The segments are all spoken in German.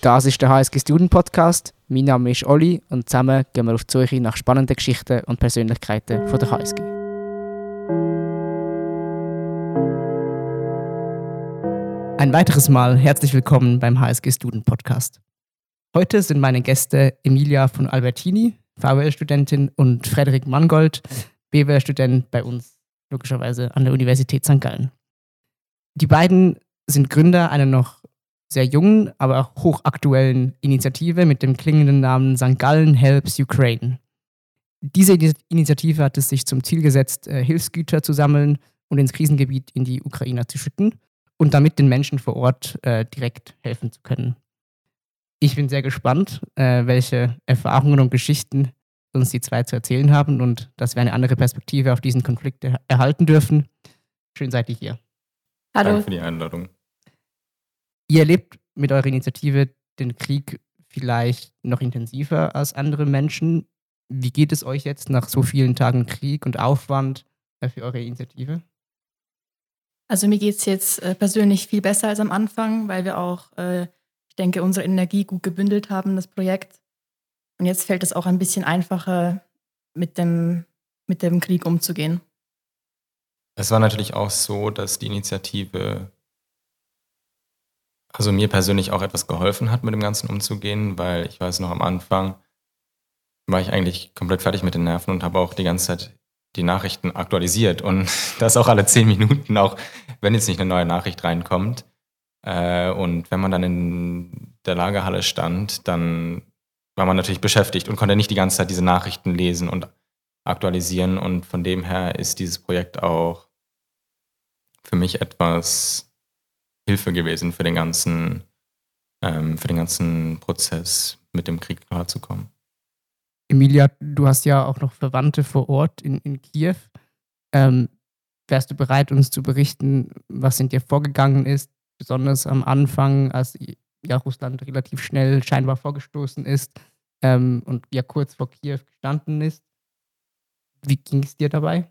Das ist der HSG Student Podcast. Mein Name ist Olli und zusammen gehen wir auf die Suche nach spannenden Geschichten und Persönlichkeiten von der HSG. Ein weiteres Mal herzlich willkommen beim HSG Student Podcast. Heute sind meine Gäste Emilia von Albertini, VWL-Studentin, und Frederik Mangold, BWL-Student bei uns, logischerweise an der Universität St. Gallen. Die beiden sind Gründer einer noch sehr jungen, aber auch hochaktuellen Initiative mit dem klingenden Namen St. Gallen Helps Ukraine. Diese Initiative hat es sich zum Ziel gesetzt, äh, Hilfsgüter zu sammeln und ins Krisengebiet in die Ukraine zu schütten und damit den Menschen vor Ort äh, direkt helfen zu können. Ich bin sehr gespannt, äh, welche Erfahrungen und Geschichten uns die zwei zu erzählen haben und dass wir eine andere Perspektive auf diesen Konflikt er erhalten dürfen. Schön seid ihr hier. Hallo. Danke für die Einladung. Ihr erlebt mit eurer Initiative den Krieg vielleicht noch intensiver als andere Menschen. Wie geht es euch jetzt nach so vielen Tagen Krieg und Aufwand äh, für eure Initiative? Also mir geht es jetzt äh, persönlich viel besser als am Anfang, weil wir auch, äh, ich denke, unsere Energie gut gebündelt haben, das Projekt. Und jetzt fällt es auch ein bisschen einfacher, mit dem, mit dem Krieg umzugehen. Es war natürlich auch so, dass die Initiative also mir persönlich auch etwas geholfen hat, mit dem Ganzen umzugehen, weil ich weiß noch am Anfang war ich eigentlich komplett fertig mit den Nerven und habe auch die ganze Zeit die Nachrichten aktualisiert und das auch alle zehn Minuten, auch wenn jetzt nicht eine neue Nachricht reinkommt. Äh, und wenn man dann in der Lagerhalle stand, dann war man natürlich beschäftigt und konnte nicht die ganze Zeit diese Nachrichten lesen und aktualisieren. Und von dem her ist dieses Projekt auch für mich etwas Hilfe gewesen für den ganzen, ähm, für den ganzen Prozess, mit dem Krieg klarzukommen. Emilia, du hast ja auch noch Verwandte vor Ort in, in Kiew. Ähm, wärst du bereit, uns zu berichten, was in dir vorgegangen ist, besonders am Anfang, als ja Russland relativ schnell scheinbar vorgestoßen ist ähm, und ja kurz vor Kiew gestanden ist? Wie ging es dir dabei?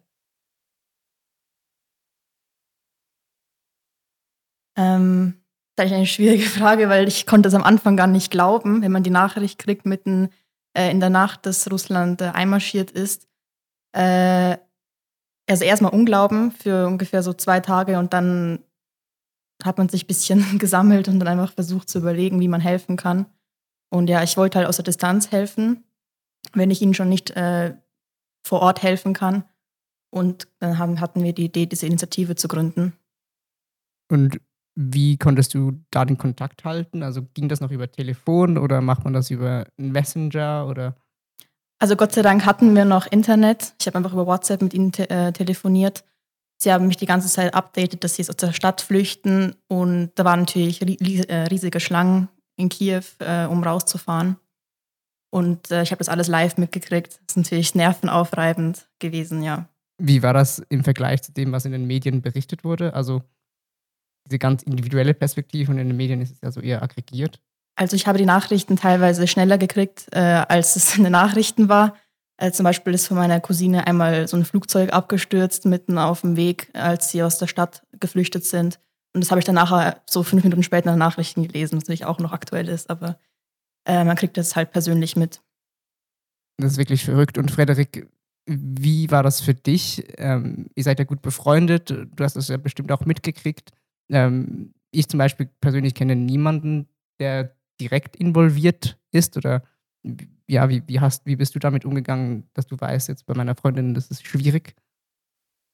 Ähm, das ist eine schwierige Frage, weil ich konnte es am Anfang gar nicht glauben, wenn man die Nachricht kriegt mitten äh, in der Nacht, dass Russland äh, einmarschiert ist. Äh, also erstmal Unglauben für ungefähr so zwei Tage und dann hat man sich ein bisschen gesammelt und dann einfach versucht zu überlegen, wie man helfen kann. Und ja, ich wollte halt aus der Distanz helfen, wenn ich ihnen schon nicht äh, vor Ort helfen kann. Und dann haben, hatten wir die Idee, diese Initiative zu gründen. Und wie konntest du da den Kontakt halten? Also ging das noch über Telefon oder macht man das über einen Messenger oder? Also Gott sei Dank hatten wir noch Internet. Ich habe einfach über WhatsApp mit ihnen te äh, telefoniert. Sie haben mich die ganze Zeit updated, dass sie jetzt aus der Stadt flüchten und da waren natürlich äh, riesige Schlangen in Kiew, äh, um rauszufahren. Und äh, ich habe das alles live mitgekriegt. Das ist natürlich nervenaufreibend gewesen, ja. Wie war das im Vergleich zu dem, was in den Medien berichtet wurde? Also diese ganz individuelle Perspektive und in den Medien ist es ja so eher aggregiert. Also ich habe die Nachrichten teilweise schneller gekriegt, äh, als es in den Nachrichten war. Äh, zum Beispiel ist von meiner Cousine einmal so ein Flugzeug abgestürzt mitten auf dem Weg, als sie aus der Stadt geflüchtet sind. Und das habe ich dann nachher so fünf Minuten später in den Nachrichten gelesen, was natürlich auch noch aktuell ist, aber äh, man kriegt das halt persönlich mit. Das ist wirklich verrückt. Und Frederik, wie war das für dich? Ähm, ihr seid ja gut befreundet, du hast das ja bestimmt auch mitgekriegt. Ähm, ich zum Beispiel persönlich kenne niemanden, der direkt involviert ist oder ja, wie, wie, hast, wie bist du damit umgegangen, dass du weißt, jetzt bei meiner Freundin, das ist schwierig?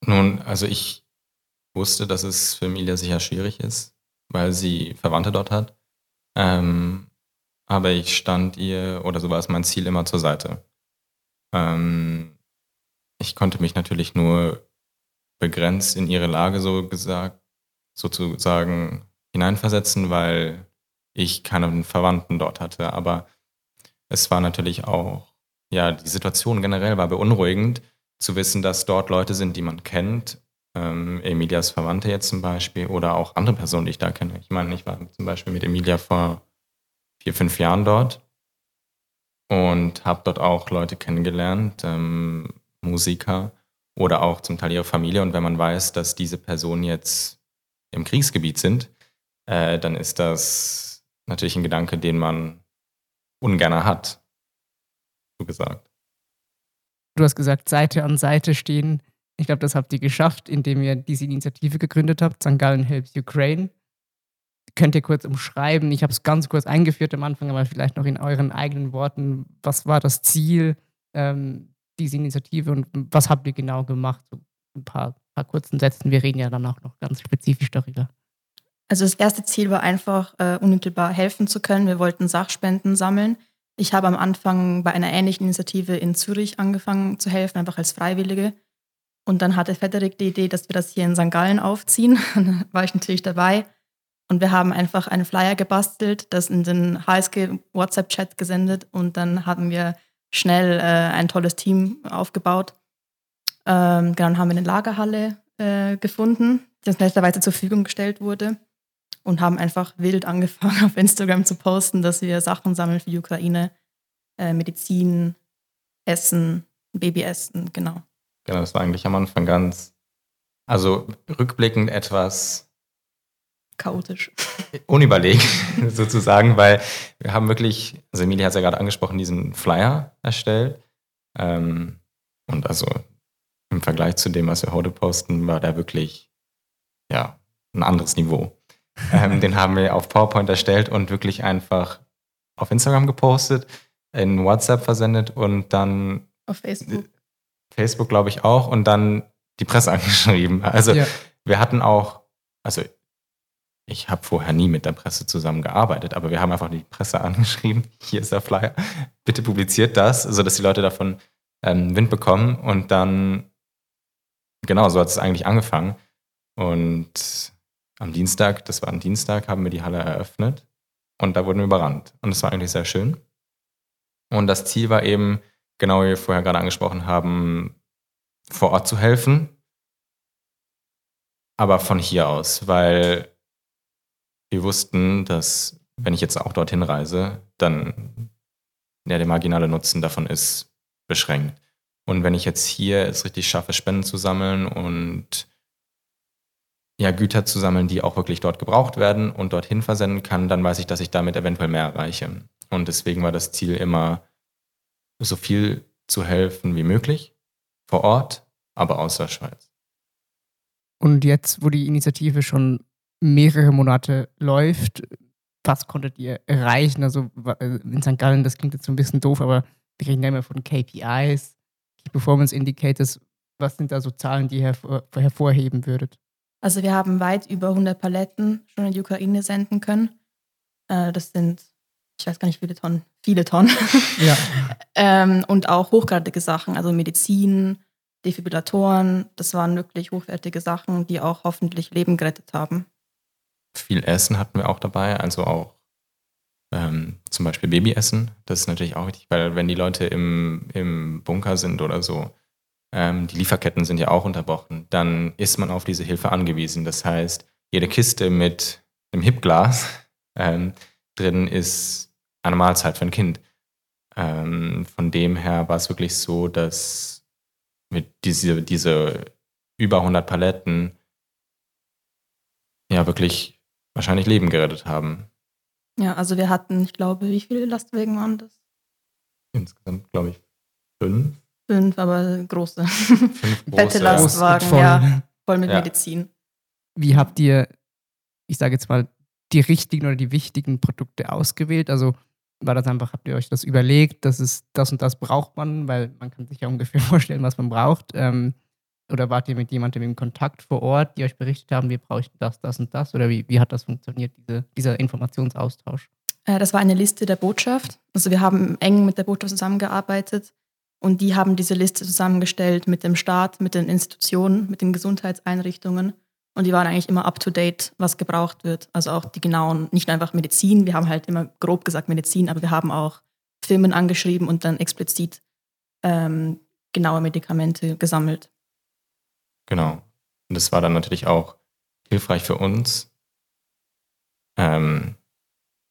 Nun, also ich wusste, dass es für Emilia sicher schwierig ist, weil sie Verwandte dort hat. Ähm, aber ich stand ihr, oder so war es mein Ziel, immer zur Seite. Ähm, ich konnte mich natürlich nur begrenzt in ihre Lage so gesagt sozusagen hineinversetzen, weil ich keinen Verwandten dort hatte. Aber es war natürlich auch, ja, die Situation generell war beunruhigend, zu wissen, dass dort Leute sind, die man kennt. Ähm, Emilias Verwandte jetzt zum Beispiel oder auch andere Personen, die ich da kenne. Ich meine, ich war zum Beispiel mit Emilia vor vier, fünf Jahren dort und habe dort auch Leute kennengelernt, ähm, Musiker oder auch zum Teil ihre Familie. Und wenn man weiß, dass diese Person jetzt im Kriegsgebiet sind, äh, dann ist das natürlich ein Gedanke, den man ungern hat, so gesagt. Du hast gesagt, Seite an Seite stehen. Ich glaube, das habt ihr geschafft, indem ihr diese Initiative gegründet habt, St. Gallen Helps Ukraine. Könnt ihr kurz umschreiben? Ich habe es ganz kurz eingeführt am Anfang, aber vielleicht noch in euren eigenen Worten. Was war das Ziel ähm, dieser Initiative und was habt ihr genau gemacht? So ein paar, paar kurzen Sätzen. Wir reden ja dann auch noch ganz spezifisch darüber. Also das erste Ziel war einfach, äh, unmittelbar helfen zu können. Wir wollten Sachspenden sammeln. Ich habe am Anfang bei einer ähnlichen Initiative in Zürich angefangen zu helfen, einfach als Freiwillige. Und dann hatte Frederik die Idee, dass wir das hier in St. Gallen aufziehen. Dann war ich natürlich dabei. Und wir haben einfach einen Flyer gebastelt, das in den HSG WhatsApp-Chat gesendet. Und dann haben wir schnell äh, ein tolles Team aufgebaut. Ähm, genau, dann haben wir eine Lagerhalle äh, gefunden, die uns netterweise zur Verfügung gestellt wurde und haben einfach wild angefangen auf Instagram zu posten, dass wir Sachen sammeln für die Ukraine, äh, Medizin, Essen, Babyessen, genau. Genau, das war eigentlich am Anfang ganz, also rückblickend etwas chaotisch. Unüberlegt sozusagen, weil wir haben wirklich, also Emilie hat es ja gerade angesprochen, diesen Flyer erstellt. Ähm, und also im Vergleich zu dem, was wir heute posten, war der wirklich, ja, ein anderes Niveau. Ähm, den haben wir auf PowerPoint erstellt und wirklich einfach auf Instagram gepostet, in WhatsApp versendet und dann auf Facebook. Facebook, glaube ich, auch und dann die Presse angeschrieben. Also ja. wir hatten auch, also ich habe vorher nie mit der Presse zusammengearbeitet, aber wir haben einfach die Presse angeschrieben. Hier ist der Flyer. Bitte publiziert das, sodass die Leute davon ähm, Wind bekommen. Und dann, genau, so hat es eigentlich angefangen. Und am Dienstag, das war ein Dienstag, haben wir die Halle eröffnet und da wurden wir überrannt. Und das war eigentlich sehr schön. Und das Ziel war eben, genau wie wir vorher gerade angesprochen haben, vor Ort zu helfen. Aber von hier aus, weil wir wussten, dass wenn ich jetzt auch dorthin reise, dann ja, der marginale Nutzen davon ist beschränkt. Und wenn ich jetzt hier es richtig schaffe, Spenden zu sammeln und ja, Güter zu sammeln, die auch wirklich dort gebraucht werden und dorthin versenden kann, dann weiß ich, dass ich damit eventuell mehr erreiche. Und deswegen war das Ziel immer, so viel zu helfen wie möglich, vor Ort, aber außer Schweiz. Und jetzt, wo die Initiative schon mehrere Monate läuft, was konntet ihr erreichen? Also äh, in St. Gallen, das klingt jetzt so ein bisschen doof, aber wir reden ja immer von KPIs, Performance Indicators. Was sind da so Zahlen, die ihr hervorheben würdet? Also wir haben weit über 100 Paletten schon in die Ukraine senden können. Äh, das sind, ich weiß gar nicht, viele Tonnen, viele Tonnen. Ja. ähm, und auch hochgradige Sachen, also Medizin, Defibrillatoren. Das waren wirklich hochwertige Sachen, die auch hoffentlich Leben gerettet haben. Viel Essen hatten wir auch dabei, also auch ähm, zum Beispiel Babyessen. Das ist natürlich auch wichtig, weil wenn die Leute im, im Bunker sind oder so, ähm, die Lieferketten sind ja auch unterbrochen, dann ist man auf diese Hilfe angewiesen. Das heißt, jede Kiste mit einem Hipglas ähm, drin ist eine Mahlzeit für ein Kind. Ähm, von dem her war es wirklich so, dass mit diese, diese über 100 Paletten ja wirklich wahrscheinlich Leben gerettet haben. Ja, also wir hatten, ich glaube, wie viele Lastwagen waren das? Insgesamt, glaube ich, fünf. Fünf, aber große. Fünf große Fette Lastwagen, voll. ja. Voll mit ja. Medizin. Wie habt ihr, ich sage jetzt mal, die richtigen oder die wichtigen Produkte ausgewählt? Also war das einfach, habt ihr euch das überlegt, dass es das und das braucht man, weil man kann sich ja ungefähr vorstellen, was man braucht. Ähm, oder wart ihr mit jemandem in Kontakt vor Ort, die euch berichtet haben, wir bräuchten das, das und das? Oder wie, wie hat das funktioniert, diese, dieser Informationsaustausch? Äh, das war eine Liste der Botschaft. Also wir haben eng mit der Botschaft zusammengearbeitet und die haben diese Liste zusammengestellt mit dem Staat, mit den Institutionen, mit den Gesundheitseinrichtungen. Und die waren eigentlich immer up-to-date, was gebraucht wird. Also auch die genauen, nicht einfach Medizin, wir haben halt immer grob gesagt Medizin, aber wir haben auch Firmen angeschrieben und dann explizit ähm, genaue Medikamente gesammelt. Genau. Und das war dann natürlich auch hilfreich für uns. Ähm,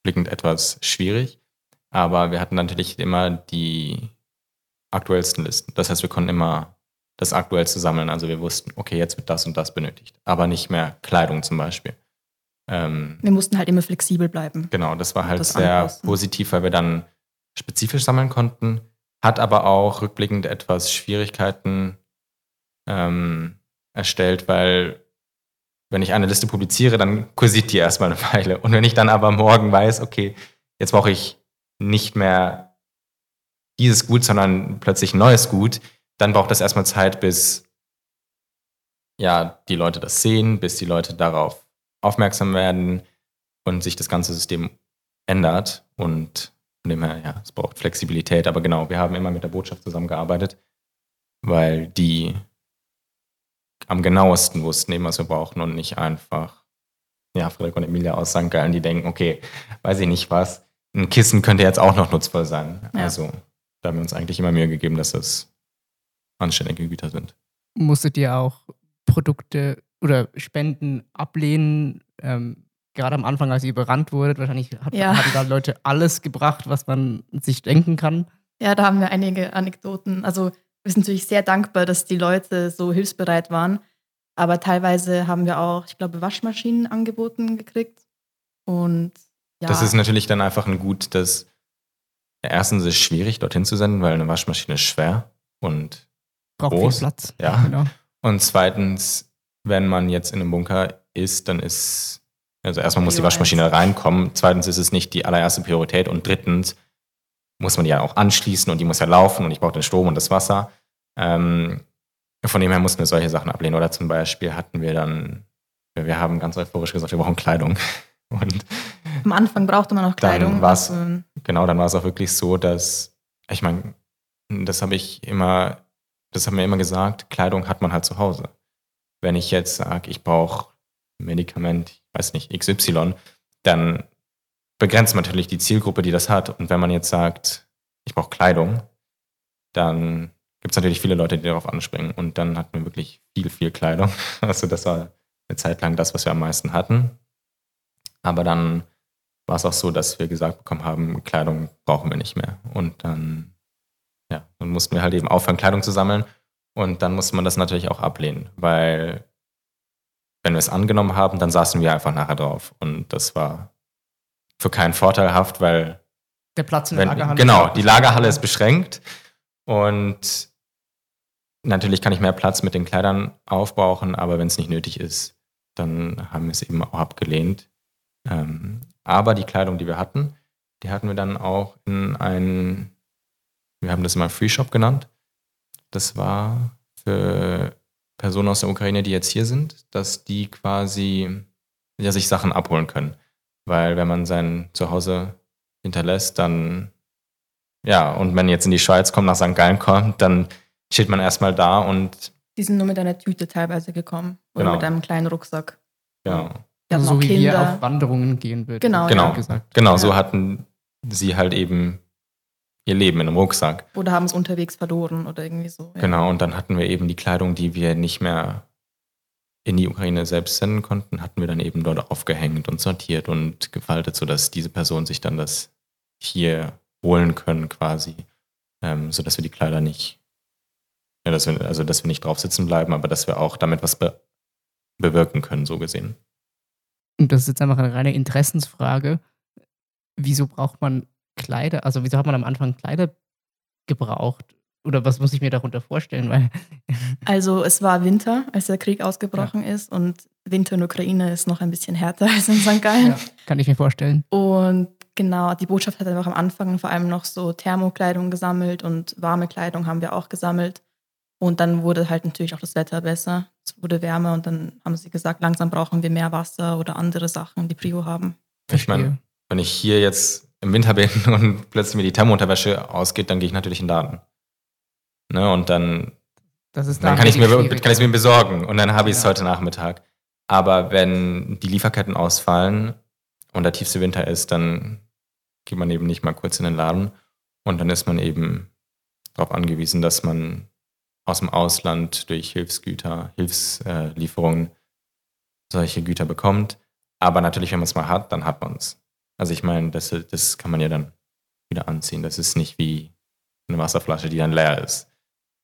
blickend etwas schwierig. Aber wir hatten natürlich immer die aktuellsten Listen. Das heißt, wir konnten immer das Aktuellste sammeln. Also wir wussten, okay, jetzt wird das und das benötigt. Aber nicht mehr Kleidung zum Beispiel. Ähm, Wir mussten halt immer flexibel bleiben. Genau, das war halt sehr anpassen. positiv, weil wir dann spezifisch sammeln konnten. Hat aber auch rückblickend etwas Schwierigkeiten ähm, erstellt, weil wenn ich eine Liste publiziere, dann kursiert die erstmal eine Weile. Und wenn ich dann aber morgen weiß, okay, jetzt brauche ich nicht mehr dieses Gut, sondern plötzlich ein neues Gut, dann braucht das erstmal Zeit, bis ja, die Leute das sehen, bis die Leute darauf aufmerksam werden und sich das ganze System ändert. Und von dem her, ja, es braucht Flexibilität. Aber genau, wir haben immer mit der Botschaft zusammengearbeitet, weil die am genauesten wussten eben, was wir brauchen und nicht einfach, ja, Frederik und Emilia aus St. Gallen, die denken, okay, weiß ich nicht was, ein Kissen könnte jetzt auch noch nutzvoll sein. Ja. Also da haben wir uns eigentlich immer Mühe gegeben, dass das anständige Güter sind. Musstet ihr auch Produkte oder Spenden ablehnen? Ähm, gerade am Anfang, als ihr überrannt wurdet, wahrscheinlich hat, Ja. haben da Leute alles gebracht, was man sich denken kann. Ja, da haben wir einige Anekdoten. Also wir sind natürlich sehr dankbar, dass die Leute so hilfsbereit waren. Aber teilweise haben wir auch, ich glaube, Waschmaschinen angeboten gekriegt. Und ja, Das ist natürlich dann einfach ein Gut, das erstens ist schwierig, dorthin zu senden, weil eine Waschmaschine ist schwer und Braucht Groß. viel Platz. Ja. Genau. Und zweitens, wenn man jetzt in einem Bunker ist, dann ist, also erstmal muss die Waschmaschine reinkommen, zweitens ist es nicht die allererste Priorität und drittens muss man die ja auch anschließen und die muss ja laufen und ich brauche den Strom und das Wasser. Ähm, von dem her mussten wir solche Sachen ablehnen. Oder zum Beispiel hatten wir dann, wir haben ganz euphorisch gesagt, wir brauchen Kleidung. Und am Anfang brauchte man auch Dann Kleidung. war's- also, genau, dann war es auch wirklich so, dass, ich meine, das habe ich immer, das haben wir immer gesagt, Kleidung hat man halt zu Hause. Wenn ich jetzt sage, ich brauche Medikament, ich weiß nicht, XY, dann begrenzt natürlich die Zielgruppe, die das hat. Und wenn man jetzt sagt, ich brauche Kleidung, dann gibt es natürlich viele Leute, die darauf anspringen. Und dann hatten wir wirklich viel, viel Kleidung. Also das war eine Zeit lang das, was wir am meisten hatten. Aber dann war es auch so, dass wir gesagt bekommen haben, Kleidung brauchen wir nicht mehr. Und dann, ja, dann mussten wir halt eben aufhören, Kleidung zu sammeln. Und dann musste man das natürlich auch ablehnen, weil wenn wir es angenommen haben, dann saßen wir einfach nachher drauf. Und das war für keinen vorteilhaft, weil Der Platz in der wenn, Lagerhalle. genau, die Lagerhalle ist beschränkt und natürlich kann ich mehr Platz mit den Kleidern aufbrauchen, aber wenn es nicht nötig ist, dann haben wir es eben auch abgelehnt. Ähm, aber die Kleidung, die wir hatten, die hatten wir dann auch in einen, wir haben das immer Free Shop genannt. Das war für Personen aus der Ukraine, die jetzt hier sind, dass die quasi ja, sich Sachen abholen können. Weil wenn man sein Zuhause hinterlässt, dann ja, und wenn jetzt in die Schweiz kommt, nach St. Gallen kommt, dann steht man erstmal da und die sind nur mit einer Tüte teilweise gekommen. Oder Genau. mit einem kleinen Rucksack. ja, Wir hatten so wie ihr Kinder. auf Wanderungen gehen würdet. Genau, Genau. ja. gesagt. genau, so Ja. hatten sie halt eben ihr Leben in einem Rucksack. Oder haben es unterwegs verloren oder irgendwie so. Ja. Genau, und dann hatten wir eben die Kleidung, die wir nicht mehr in die Ukraine selbst senden konnten, hatten wir dann eben dort aufgehängt und sortiert und gefaltet, sodass diese Personen sich dann das hier holen können quasi, ähm, sodass wir die Kleider nicht, ja, dass wir, also dass wir nicht drauf sitzen bleiben, aber dass wir auch damit was be bewirken können, so gesehen. Und das ist jetzt einfach eine reine Interessensfrage. Wieso braucht man Kleider? Also wieso hat man am Anfang Kleider gebraucht? Oder was muss ich mir darunter vorstellen? Weil Also es war Winter, als der Krieg ausgebrochen ist und Winter in Ukraine ist noch ein bisschen härter als in St. Gallen. Ja. kann ich mir vorstellen. Und genau, die Botschaft hat einfach am Anfang vor allem noch so Thermokleidung gesammelt und warme Kleidung haben wir auch gesammelt. Und dann wurde halt natürlich auch das Wetter besser. Es wurde wärmer und dann haben sie gesagt, langsam brauchen wir mehr Wasser oder andere Sachen, die Prio haben. Ich meine, wenn ich hier jetzt im Winter bin und plötzlich mir die Thermounterwäsche ausgeht, dann gehe ich natürlich in den Laden. Ne, und dann, dann kann ich es kann mir besorgen und dann habe ich es Ja. heute Nachmittag. Aber wenn die Lieferketten ausfallen und der tiefste Winter ist, dann geht man eben nicht mal kurz in den Laden und dann ist man eben darauf angewiesen, dass man aus dem Ausland durch Hilfsgüter, Hilfslieferungen solche Güter bekommt. Aber natürlich, wenn man es mal hat, dann hat man es. Also ich meine, das, das kann man ja dann wieder anziehen. Das ist nicht wie eine Wasserflasche, die dann leer ist.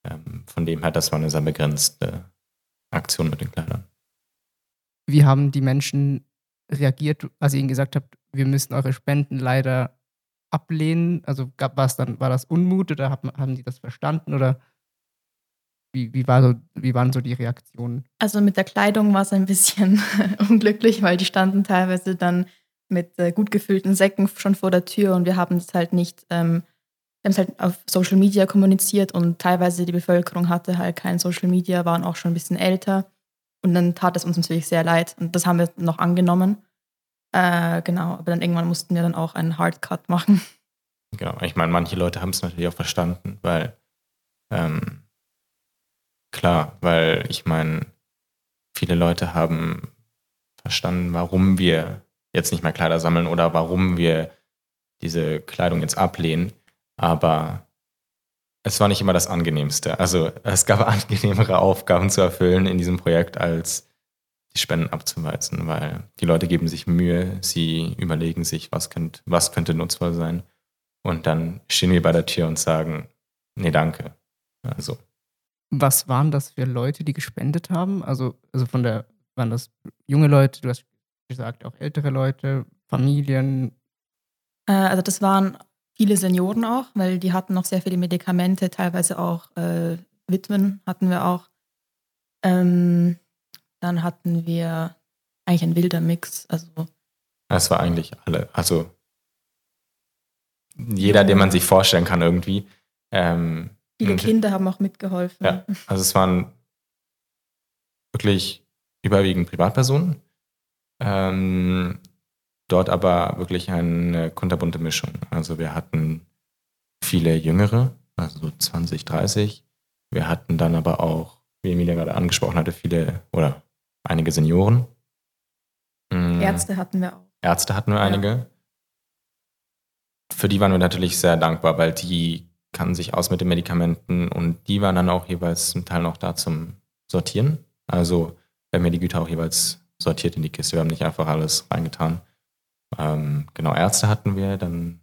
Ähm, von dem her, das war eine sehr begrenzte Aktion mit den Kleidern. Wie haben die Menschen reagiert, als ihr ihnen gesagt habt, wir müssen eure Spenden leider ablehnen? Also gab was dann, war das Unmut oder haben, haben die das verstanden oder wie, wie, war so, wie waren so die Reaktionen? Also mit der Kleidung war es ein bisschen unglücklich, weil die standen teilweise dann mit äh, gut gefüllten Säcken schon vor der Tür und wir haben es halt nicht, ähm, haben es halt auf Social Media kommuniziert und teilweise die Bevölkerung hatte halt kein Social Media, waren auch schon ein bisschen älter und dann tat es uns natürlich sehr leid und das haben wir noch angenommen. Äh, genau, aber dann irgendwann mussten wir dann auch einen Hardcut machen. Genau, ich meine, manche Leute haben es natürlich auch verstanden, weil ähm, klar, weil ich meine, viele Leute haben verstanden, warum wir jetzt nicht mehr Kleider sammeln oder warum wir diese Kleidung jetzt ablehnen. Aber es war nicht immer das Angenehmste. Also es gab angenehmere Aufgaben zu erfüllen in diesem Projekt, als die Spenden abzuweisen, weil die Leute geben sich Mühe, sie überlegen sich, was, könnt, was könnte nutzvoll sein. Und dann stehen wir bei der Tür und sagen, nee, danke. Also. Was waren das für Leute, die gespendet haben? Also, also von der, waren das junge Leute, du hast gesagt, auch ältere Leute, Familien? Äh, also das waren viele Senioren auch, weil die hatten noch sehr viele Medikamente, teilweise auch äh, Witwen hatten wir auch. Ähm, dann hatten wir eigentlich ein wilder Mix. Also es war eigentlich alle, also jeder, den man sich vorstellen kann irgendwie. Ähm, viele Kinder haben auch mitgeholfen. Ja, also es waren wirklich überwiegend Privatpersonen. Ähm, dort aber wirklich eine kunterbunte Mischung. Also wir hatten viele Jüngere, also 20, 30. Wir hatten dann aber auch, wie Emilia gerade angesprochen hatte, viele oder einige Senioren. Mm. Ärzte hatten wir auch. Ärzte hatten wir einige. Ja. Für die waren wir natürlich sehr dankbar, weil die kannten sich aus mit den Medikamenten und die waren dann auch jeweils zum Teil noch da zum Sortieren. Also wir haben ja die Güter auch jeweils sortiert in die Kiste. Wir haben nicht einfach alles reingetan. Ähm, genau, Ärzte hatten wir, dann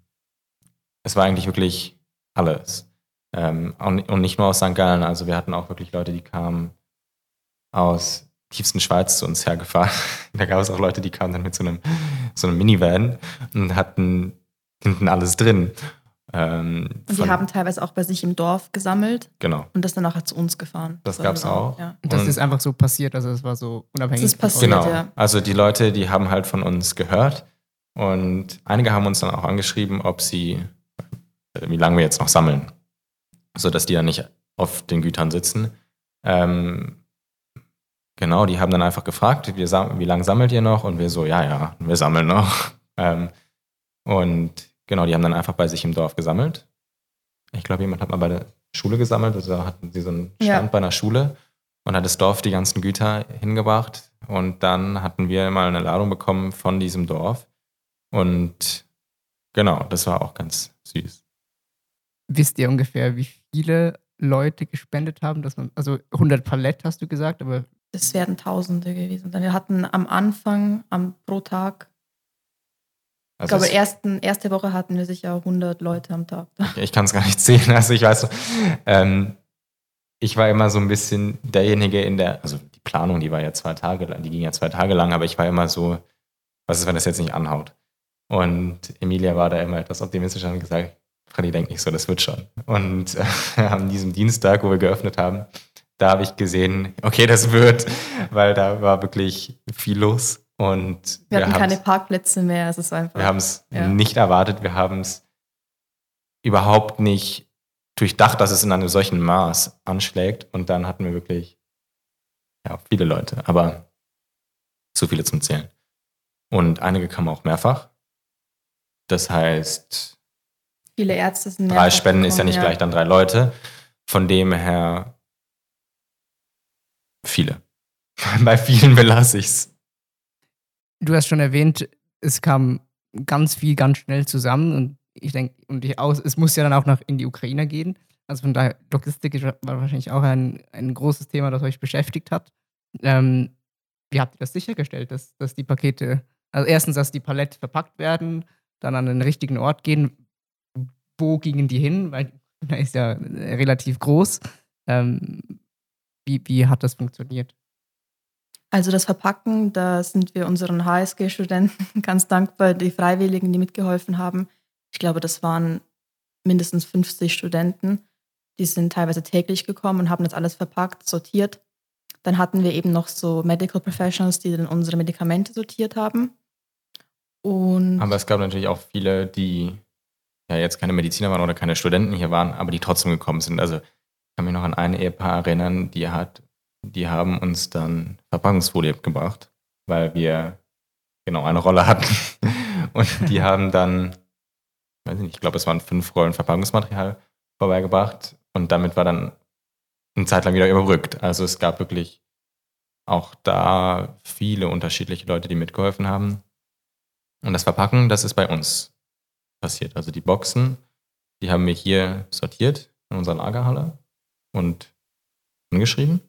es war eigentlich wirklich alles. Ähm, und nicht nur aus St. Gallen, also wir hatten auch wirklich Leute, die kamen aus tiefsten Schweiz zu uns hergefahren. da gab es auch Leute, die kamen dann mit so einem, so einem Minivan und hatten hinten alles drin. Ähm, und die haben teilweise auch bei sich im Dorf gesammelt. Genau. Und das dann nachher zu uns gefahren. Das, das gab es auch. Ja. Das und ist einfach so passiert, also es war so unabhängig. Das ist passiert, genau. ja. Also die Leute, die haben halt von uns gehört und einige haben uns dann auch angeschrieben, ob sie, wie lange wir jetzt noch sammeln, sodass die dann nicht auf den Gütern sitzen. Ähm, genau, die haben dann einfach gefragt, wir, wie lange sammelt ihr noch? Und wir so, ja, ja, wir sammeln noch. Ähm, und genau, die haben dann einfach bei sich im Dorf gesammelt. Ich glaube, jemand hat mal bei der Schule gesammelt, also da hatten sie so einen Stand ja. bei einer Schule und hat das Dorf die ganzen Güter hingebracht. Und dann hatten wir mal eine Ladung bekommen von diesem Dorf und genau, das war auch ganz süß. Wisst ihr ungefähr, wie viele Leute gespendet haben? Dass man, also 100 Palett hast du gesagt, aber. Es werden Tausende gewesen. Wir hatten am Anfang am, pro Tag, also ich glaube, ersten, erste Woche hatten wir sicher 100 Leute am Tag. Ich kann es gar nicht sehen. Also ich weiß, ähm, ich war immer so ein bisschen derjenige in der, also die Planung, die war ja zwei Tage lang, die ging ja zwei Tage lang, aber ich war immer so, was ist, wenn das jetzt nicht anhaut? Und Emilia war da immer etwas optimistisch und gesagt, Freddy denkt nicht so, das wird schon. Und äh, an diesem Dienstag, wo wir geöffnet haben, da habe ich gesehen, okay, das wird, weil da war wirklich viel los. Und wir, wir hatten keine Parkplätze mehr. Es ist einfach. Wir haben es ja. nicht erwartet. Wir haben es überhaupt nicht durchdacht, dass es in einem solchen Maß anschlägt. Und dann hatten wir wirklich ja, viele Leute, aber zu viele zum Zählen. Und einige kamen auch mehrfach. Das heißt, viele Ärzte sind drei Spenden gekommen, ist ja nicht ja. gleich dann drei Leute. Von dem her viele. Bei vielen belasse ich es. Du hast schon erwähnt, es kam ganz viel ganz schnell zusammen und ich denke, und ich aus, es muss ja dann auch noch in die Ukraine gehen. Also von daher, Logistik war wahrscheinlich auch ein, ein großes Thema, das euch beschäftigt hat. Ähm, wie habt ihr das sichergestellt, dass, dass die Pakete, also erstens, dass die Palette verpackt werden, dann an den richtigen Ort gehen. Wo gingen die hin? Weil da ist ja relativ groß. Ähm, wie, wie hat das funktioniert? Also das Verpacken, da sind wir unseren HSG-Studenten ganz dankbar, die Freiwilligen, die mitgeholfen haben. Ich glaube, das waren mindestens 50 Studenten. Die sind teilweise täglich gekommen und haben das alles verpackt, sortiert. Dann hatten wir eben noch so Medical Professionals, die dann unsere Medikamente sortiert haben. Und Aber es gab natürlich auch viele, die ja jetzt keine Mediziner waren oder keine Studenten hier waren, aber die trotzdem gekommen sind. Also ich kann mich noch an ein Ehepaar erinnern, die hat die haben uns dann Verpackungsfolie gebracht, weil wir genau eine Rolle hatten. Und die haben dann, weiß ich nicht, ich glaube, es waren fünf Rollen Verpackungsmaterial vorbeigebracht. Und damit war dann eine Zeit lang wieder überbrückt. Also es gab wirklich auch da viele unterschiedliche Leute, die mitgeholfen haben. Und das Verpacken, das ist bei uns passiert. Also die Boxen, die haben wir hier sortiert in unserer Lagerhalle und angeschrieben.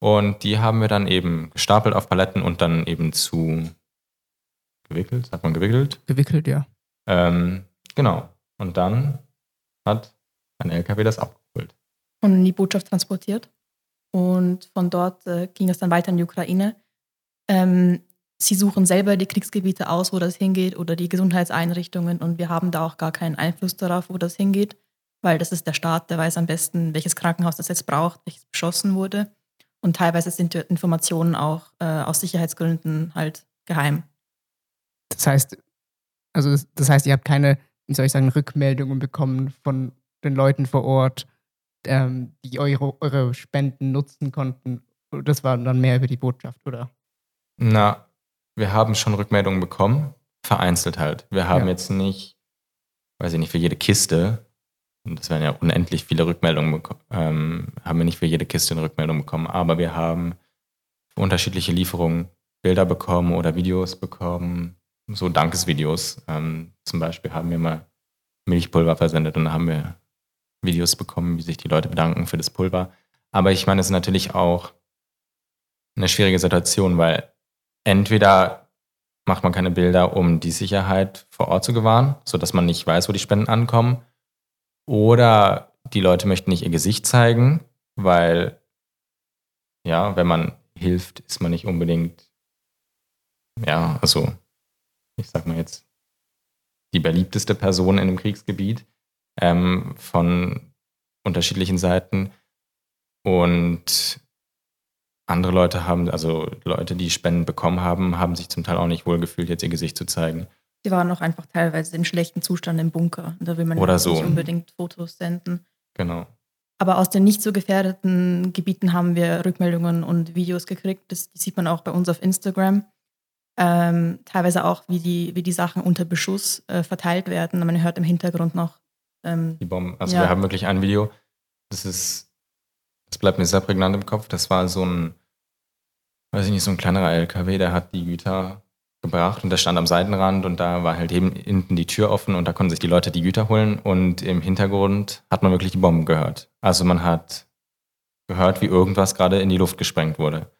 Und die haben wir dann eben gestapelt auf Paletten und dann eben zu gewickelt, sagt man gewickelt? Gewickelt, ja. Ähm, genau. Und dann hat ein LKW das abgeholt. Und in die Botschaft transportiert. Und von dort äh, ging es dann weiter in die Ukraine. Ähm, sie suchen selber die Kriegsgebiete aus, wo das hingeht, oder die Gesundheitseinrichtungen. Und wir haben da auch gar keinen Einfluss darauf, wo das hingeht, weil das ist der Staat, der weiß am besten, welches Krankenhaus das jetzt braucht, welches beschossen wurde. Und teilweise sind die Informationen auch äh, aus Sicherheitsgründen halt geheim. Das heißt, also das, das, heißt, ihr habt keine, wie soll ich sagen, Rückmeldungen bekommen von den Leuten vor Ort, ähm, die eure, eure Spenden nutzen konnten. Das war dann mehr über die Botschaft, oder? Na, wir haben schon Rückmeldungen bekommen, vereinzelt halt. Wir haben ja. jetzt nicht, weiß ich nicht, für jede Kiste und das werden ja unendlich viele Rückmeldungen, ähm, haben wir nicht für jede Kiste eine Rückmeldung bekommen, aber wir haben für unterschiedliche Lieferungen Bilder bekommen oder Videos bekommen, so Dankesvideos. Ähm, zum Beispiel haben wir mal Milchpulver versendet und da haben wir Videos bekommen, wie sich die Leute bedanken für das Pulver. Aber ich meine, es ist natürlich auch eine schwierige Situation, weil entweder macht man keine Bilder, um die Sicherheit vor Ort zu gewahren, sodass man nicht weiß, wo die Spenden ankommen, oder die Leute möchten nicht ihr Gesicht zeigen, weil, ja, wenn man hilft, ist man nicht unbedingt, ja, also, ich sag mal jetzt, die beliebteste Person in einem Kriegsgebiet ähm, von unterschiedlichen Seiten. Und andere Leute haben, also Leute, die Spenden bekommen haben, haben sich zum Teil auch nicht wohl gefühlt, jetzt ihr Gesicht zu zeigen. Die waren auch einfach teilweise in schlechtem Zustand im Bunker. Da will man Oder so. nicht unbedingt Fotos senden. Genau. Aber aus den nicht so gefährdeten Gebieten haben wir Rückmeldungen und Videos gekriegt. Das, sieht man auch bei uns auf Instagram. Ähm, teilweise auch, wie die, wie die Sachen unter Beschuss äh, verteilt werden. Man hört im Hintergrund noch ähm, die Bomben. Also ja. wir haben wirklich ein Video, das ist, das bleibt mir sehr prägnant im Kopf. Das war so ein, weiß ich nicht, so ein kleinerer LKW, der hat die Güter gebracht und der stand am Seitenrand und da war halt eben hinten die Tür offen und da konnten sich die Leute die Güter holen und im Hintergrund hat man wirklich die Bomben gehört. Also man hat gehört, wie irgendwas gerade in die Luft gesprengt wurde.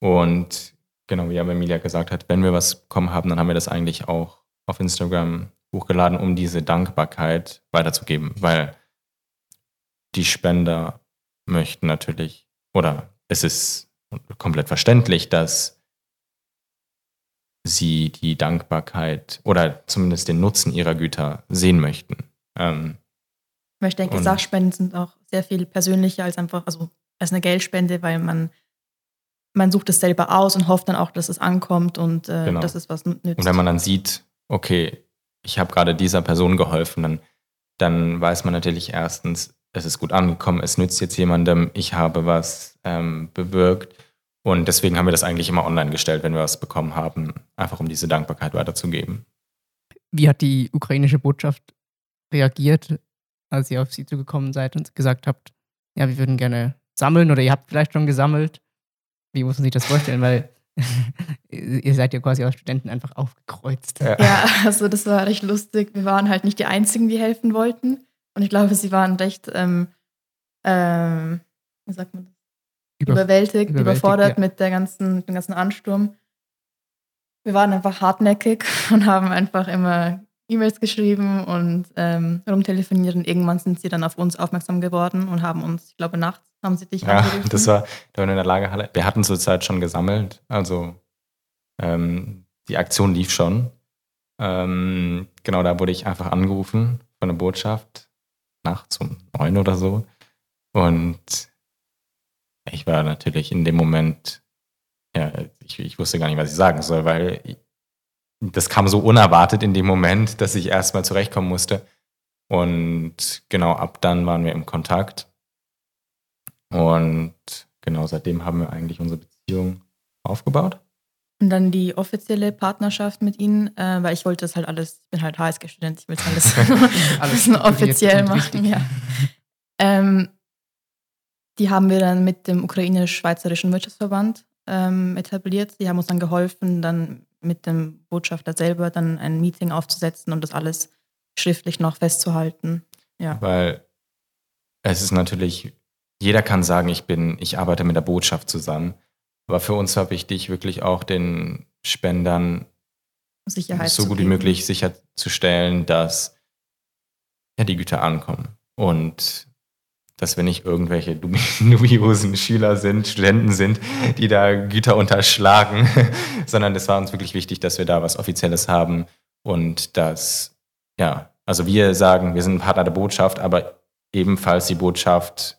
Und genau, wie aber Emilia gesagt hat, wenn wir was bekommen haben, dann haben wir das eigentlich auch auf Instagram hochgeladen, um diese Dankbarkeit weiterzugeben, weil die Spender möchten natürlich, oder es ist komplett verständlich, dass sie die Dankbarkeit oder zumindest den Nutzen ihrer Güter sehen möchten. Ähm, ich denke, Sachspenden sind auch sehr viel persönlicher als einfach, also als eine Geldspende, weil man, man sucht es selber aus und hofft dann auch, dass es ankommt und äh, genau. dass es was nützt. Und wenn man dann sieht, okay, ich habe gerade dieser Person geholfen, dann, dann weiß man natürlich erstens, es ist gut angekommen, es nützt jetzt jemandem, ich habe was ähm, bewirkt und deswegen haben wir das eigentlich immer online gestellt, wenn wir was bekommen haben, einfach um diese Dankbarkeit weiterzugeben. Wie hat die ukrainische Botschaft reagiert, als ihr auf sie zugekommen seid und gesagt habt, ja, wir würden gerne sammeln oder ihr habt vielleicht schon gesammelt? Wie muss man sich das vorstellen? Weil ihr seid ja quasi als Studenten einfach aufgekreuzt. Ja. ja, also das war recht lustig. Wir waren halt nicht die Einzigen, die helfen wollten. Und ich glaube, sie waren recht, ähm, ähm, wie sagt man das? Über, überwältigt, überwältigt, überfordert ja. mit der ganzen, dem ganzen Ansturm. Wir waren einfach hartnäckig und haben einfach immer E-Mails geschrieben und ähm, rumtelefoniert und irgendwann sind sie dann auf uns aufmerksam geworden und haben uns, ich glaube, nachts haben sie dich Ja, das war da in der Lagerhalle. Wir hatten zurzeit schon gesammelt, also ähm, die Aktion lief schon. Ähm, genau, da wurde ich einfach angerufen von der Botschaft, nachts um neun oder so. Und ich war natürlich in dem Moment, ja, ich, ich wusste gar nicht, was ich sagen soll, weil das kam so unerwartet in dem Moment, dass ich erstmal zurechtkommen musste. Und genau ab dann waren wir im Kontakt. Und genau seitdem haben wir eigentlich unsere Beziehung aufgebaut. Und dann die offizielle Partnerschaft mit ihnen, äh, weil ich wollte das halt alles, ich bin halt HSG-Student, ich will alles, alles offiziell machen. Ja. Ähm, die haben wir dann mit dem ukrainisch-schweizerischen Wirtschaftsverband ähm, etabliert. Die haben uns dann geholfen, dann mit dem Botschafter selber dann ein Meeting aufzusetzen und das alles schriftlich noch festzuhalten. Ja. Weil es ist natürlich, jeder kann sagen, ich bin, ich arbeite mit der Botschaft zusammen. Aber für uns war wichtig, wirklich auch den Spendern Sicherheit so gut wie möglich sicherzustellen, dass ja, die Güter ankommen. Und dass wir nicht irgendwelche dubiosen Schüler sind, Studenten sind, die da Güter unterschlagen, sondern es war uns wirklich wichtig, dass wir da was Offizielles haben und dass, ja, also wir sagen, wir sind ein Partner der Botschaft, aber ebenfalls die Botschaft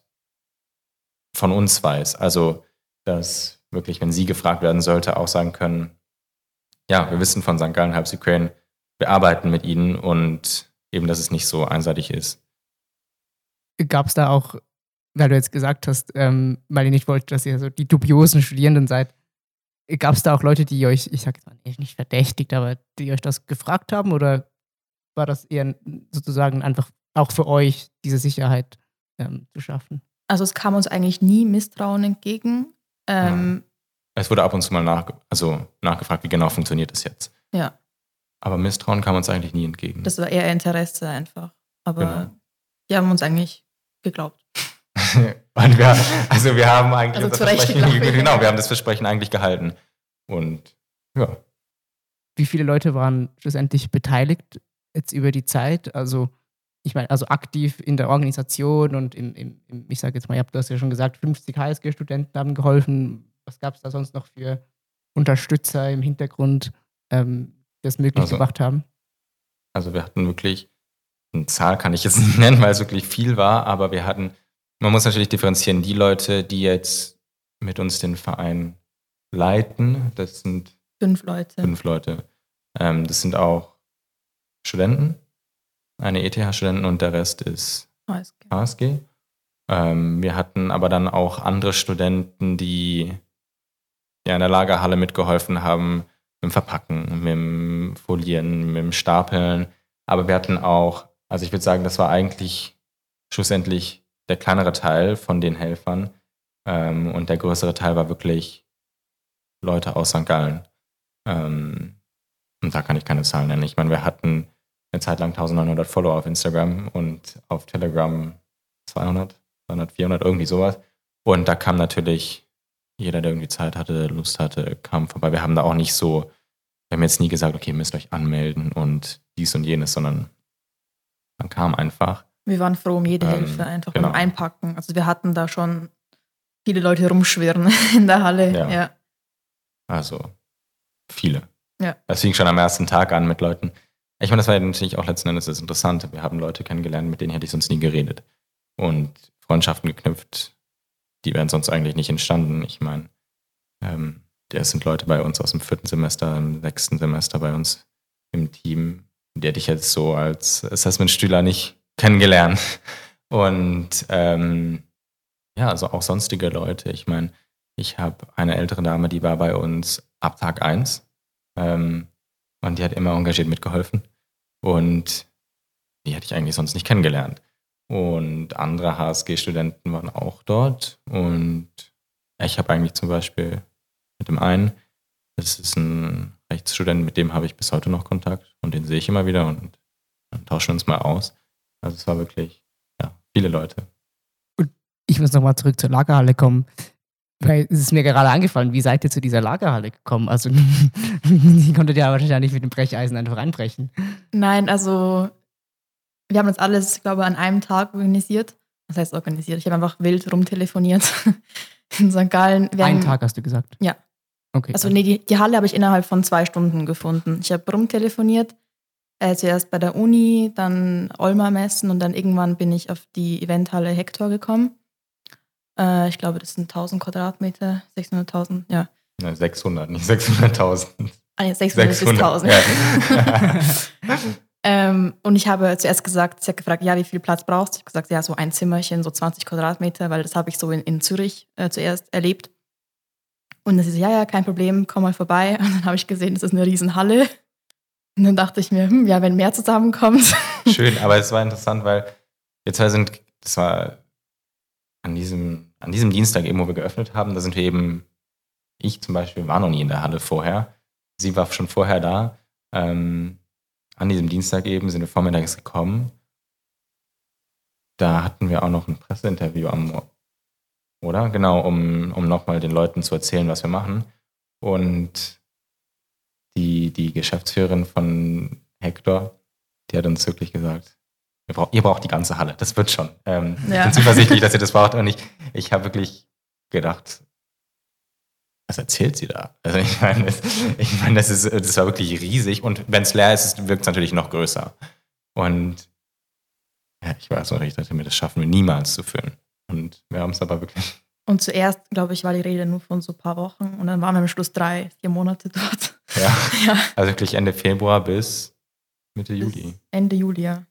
von uns weiß. Also, dass wirklich, wenn sie gefragt werden sollte, auch sagen können, ja, wir wissen von St. Gallen, Halbs Ukraine, wir arbeiten mit ihnen und eben, dass es nicht so einseitig ist gab es da auch, weil du jetzt gesagt hast, ähm, weil ihr nicht wollt, dass ihr so die dubiosen Studierenden seid, gab es da auch Leute, die euch, ich sag jetzt mal nicht verdächtigt, aber die euch das gefragt haben oder war das eher sozusagen einfach auch für euch diese Sicherheit ähm, zu schaffen? Also es kam uns eigentlich nie Misstrauen entgegen. Ähm, es wurde ab und zu mal nach, also nachgefragt, wie genau funktioniert das jetzt. Ja. Aber Misstrauen kam uns eigentlich nie entgegen. Das war eher Interesse einfach. Aber genau. die haben uns eigentlich geglaubt. und wir, also wir haben eigentlich also Versprechen, genau, wir haben das Versprechen eigentlich gehalten. Und ja. Wie viele Leute waren schlussendlich beteiligt jetzt über die Zeit? Also ich meine, also aktiv in der Organisation und im, im, im ich sage jetzt mal, ihr habt das ja schon gesagt, 50 HSG-Studenten haben geholfen. Was gab es da sonst noch für Unterstützer im Hintergrund, ähm, die das möglich also, gemacht haben? Also wir hatten wirklich eine Zahl kann ich jetzt nicht nennen, weil es wirklich viel war, aber wir hatten, man muss natürlich differenzieren, die Leute, die jetzt mit uns den Verein leiten, das sind fünf Leute. Fünf Leute. Ähm, das sind auch Studenten, eine ETH-Studenten und der Rest ist HSG. HSG. Ähm, wir hatten aber dann auch andere Studenten, die ja in der Lagerhalle mitgeholfen haben, mit dem Verpacken, mit dem Folieren, mit dem Stapeln. Aber wir hatten auch also ich würde sagen, das war eigentlich schlussendlich der kleinere Teil von den Helfern. Ähm, und der größere Teil war wirklich Leute aus St. Gallen. Ähm, und da kann ich keine Zahlen nennen. Ich meine, wir hatten eine Zeit lang 1900 Follower auf Instagram und auf Telegram 200, 200, 400, irgendwie sowas. Und da kam natürlich jeder, der irgendwie Zeit hatte, Lust hatte, kam vorbei. Wir haben da auch nicht so, wir haben jetzt nie gesagt, okay, ihr müsst euch anmelden und dies und jenes, sondern man kam einfach. Wir waren froh um jede ähm, Hilfe, einfach genau. beim Einpacken. Also wir hatten da schon viele Leute rumschwirren in der Halle. Ja. ja. Also viele. Ja. Das fing schon am ersten Tag an mit Leuten. Ich meine, das war ja natürlich auch letzten Endes das Interessante. Wir haben Leute kennengelernt, mit denen hätte ich sonst nie geredet. Und Freundschaften geknüpft, die wären sonst eigentlich nicht entstanden. Ich meine, ähm, es sind Leute bei uns aus dem vierten Semester, im sechsten Semester bei uns im Team, die hätte ich jetzt so als Assessment-Stühler nicht kennengelernt. Und ähm, ja, also auch sonstige Leute. Ich meine, ich habe eine ältere Dame, die war bei uns ab Tag 1 ähm, und die hat immer engagiert mitgeholfen. Und die hätte ich eigentlich sonst nicht kennengelernt. Und andere HSG-Studenten waren auch dort. Und ich habe eigentlich zum Beispiel mit dem einen, das ist ein Rechtsstudent, mit dem habe ich bis heute noch Kontakt und den sehe ich immer wieder und dann tauschen uns mal aus. Also es war wirklich, ja, viele Leute. Und ich muss nochmal zurück zur Lagerhalle kommen. Weil es ist mir gerade angefallen, wie seid ihr zu dieser Lagerhalle gekommen? Also, die konntet ja wahrscheinlich mit dem Brecheisen einfach einbrechen. Nein, also wir haben das alles, ich glaube, an einem Tag organisiert. Was heißt organisiert? Ich habe einfach wild rumtelefoniert in St. Gallen. Wir Einen haben- Tag hast du gesagt. Ja. Okay. Also nee, die, die Halle habe ich innerhalb von zwei Stunden gefunden. Ich habe rumtelefoniert, äh, zuerst bei der Uni, dann Olma messen und dann irgendwann bin ich auf die Eventhalle Hector gekommen. Äh, ich glaube, das sind 1000 Quadratmeter, 600.000, ja. Ne, 600, nicht 600.000. Ah, ja, 600, bis 1000. Ja. Ähm, und ich habe zuerst gesagt, sie hat gefragt, ja, wie viel Platz brauchst du? Ich habe gesagt, ja, so ein Zimmerchen, so 20 Quadratmeter, weil das habe ich so in, in Zürich äh, zuerst erlebt. Und dann sie so, ja, ja, kein Problem, komm mal vorbei. Und dann habe ich gesehen, das ist eine Riesenhalle. Und dann dachte ich mir, hm, ja, wenn mehr zusammenkommt. Schön, aber es war interessant, weil wir zwei sind, das war an diesem, an diesem Dienstag eben, wo wir geöffnet haben, da sind wir eben, ich zum Beispiel war noch nie in der Halle vorher. Sie war schon vorher da. Ähm, an diesem Dienstag eben sind wir vormittags gekommen. Da hatten wir auch noch ein Presseinterview am, oder? Genau, um, um nochmal den Leuten zu erzählen, was wir machen. Und die, die Geschäftsführerin von Hector, die hat uns wirklich gesagt, braucht, ihr braucht die ganze Halle, das wird schon. Ähm, Ich Ja. bin zuversichtlich, dass ihr das braucht. Und ich, ich habe wirklich gedacht, was erzählt sie da? Also ich meine, das, ich meine, das, ist, das war wirklich riesig. Und wenn es leer ist, wirkt es natürlich noch größer. Und ja, ich weiß noch, ich dachte mir, das schaffen wir niemals zu füllen. Und wir haben es aber wirklich. Und zuerst, glaube ich, war die Rede nur von so ein paar Wochen. Und dann waren wir am Schluss drei, vier Monate dort. Ja, Ja, also wirklich Ende Februar bis Mitte bis Juli. Ende Juli, ja.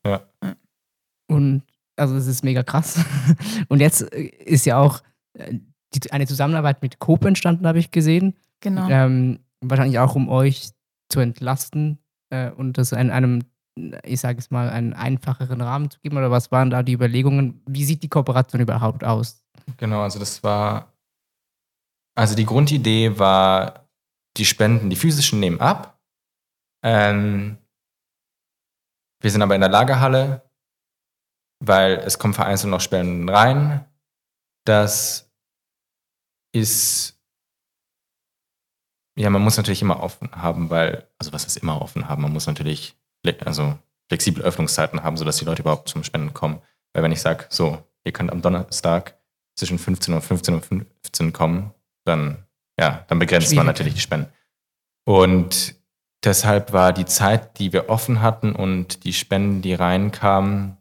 Und also es ist mega krass. Und jetzt äh, ist ja auch äh, die, eine Zusammenarbeit mit Coop entstanden, habe ich gesehen. Genau. Ähm, wahrscheinlich auch, um euch zu entlasten äh, und das in einem, ich sage es mal, einen einfacheren Rahmen zu geben. Oder was waren da die Überlegungen? Wie sieht die Kooperation überhaupt aus? Genau, also das war. Also die Grundidee war, die Spenden, die physischen nehmen ab. Ähm, wir sind aber in der Lagerhalle, weil es kommen vereinzelt noch Spenden rein. Das ist. Ja, man muss natürlich immer offen haben, weil, also was ist immer offen haben? Man muss natürlich also flexible Öffnungszeiten haben, sodass die Leute überhaupt zum Spenden kommen. Weil wenn ich sage, so, ihr könnt am Donnerstag zwischen 15 und 15 und 15 kommen, dann, ja, dann begrenzt man Schwierig. natürlich die Spenden. Und deshalb war die Zeit, die wir offen hatten und die Spenden, die reinkamen,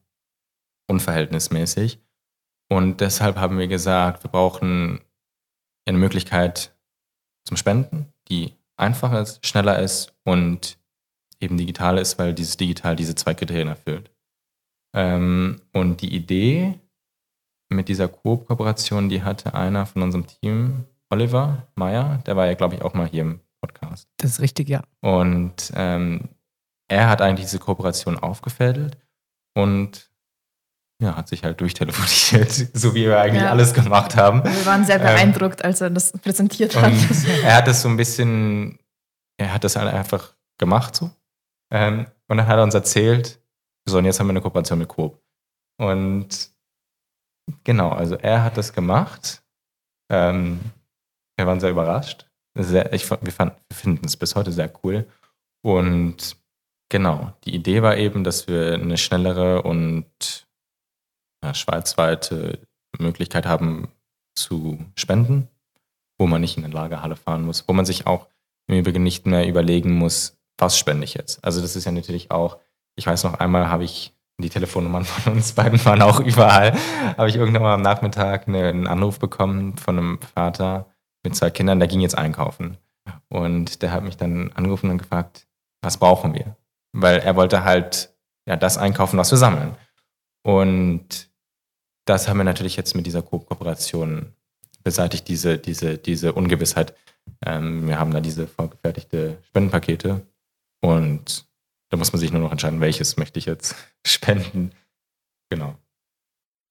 unverhältnismäßig. Und deshalb haben wir gesagt, wir brauchen eine Möglichkeit zum Spenden, die einfacher ist, schneller ist und eben digital ist, weil dieses Digital diese zwei Kriterien erfüllt. Ähm, und die Idee mit dieser Coop-Kooperation, die hatte einer von unserem Team, Oliver Meyer, der war ja, glaube ich, auch mal hier im Podcast. Das ist richtig, ja. Und ähm, er hat eigentlich diese Kooperation aufgefädelt und ja, hat sich halt durchtelefoniert, so wie wir eigentlich Ja. alles gemacht haben. Wir waren sehr Ähm, beeindruckt, als er das präsentiert hat. Er hat das so ein bisschen, er hat das halt einfach gemacht so. Ähm, und dann hat er uns erzählt, so, und jetzt haben wir eine Kooperation mit Coop. Und genau, also er hat das gemacht. Ähm, wir waren sehr überrascht. Sehr, ich, wir, fand- wir finden es bis heute sehr cool. Und genau, die Idee war eben, dass wir eine schnellere und ja, schweizweite Möglichkeit haben zu spenden wo man nicht in eine Lagerhalle fahren muss, wo man sich auch im Übrigen nicht mehr überlegen muss, was spende ich jetzt. Also das ist ja natürlich auch, ich weiß noch einmal habe ich, die Telefonnummern von uns beiden waren auch überall, habe ich irgendwann mal am Nachmittag eine, einen Anruf bekommen von einem Vater mit zwei Kindern, der ging jetzt einkaufen. Und der hat mich dann angerufen und gefragt, was brauchen wir? Weil er wollte halt ja, das einkaufen, was wir sammeln. Und das haben wir natürlich jetzt mit dieser Ko Kooperation beseitigt diese, diese, diese Ungewissheit. Ähm, wir haben da diese vorgefertigte Spendenpakete und da muss man sich nur noch entscheiden, welches möchte ich jetzt spenden. Genau.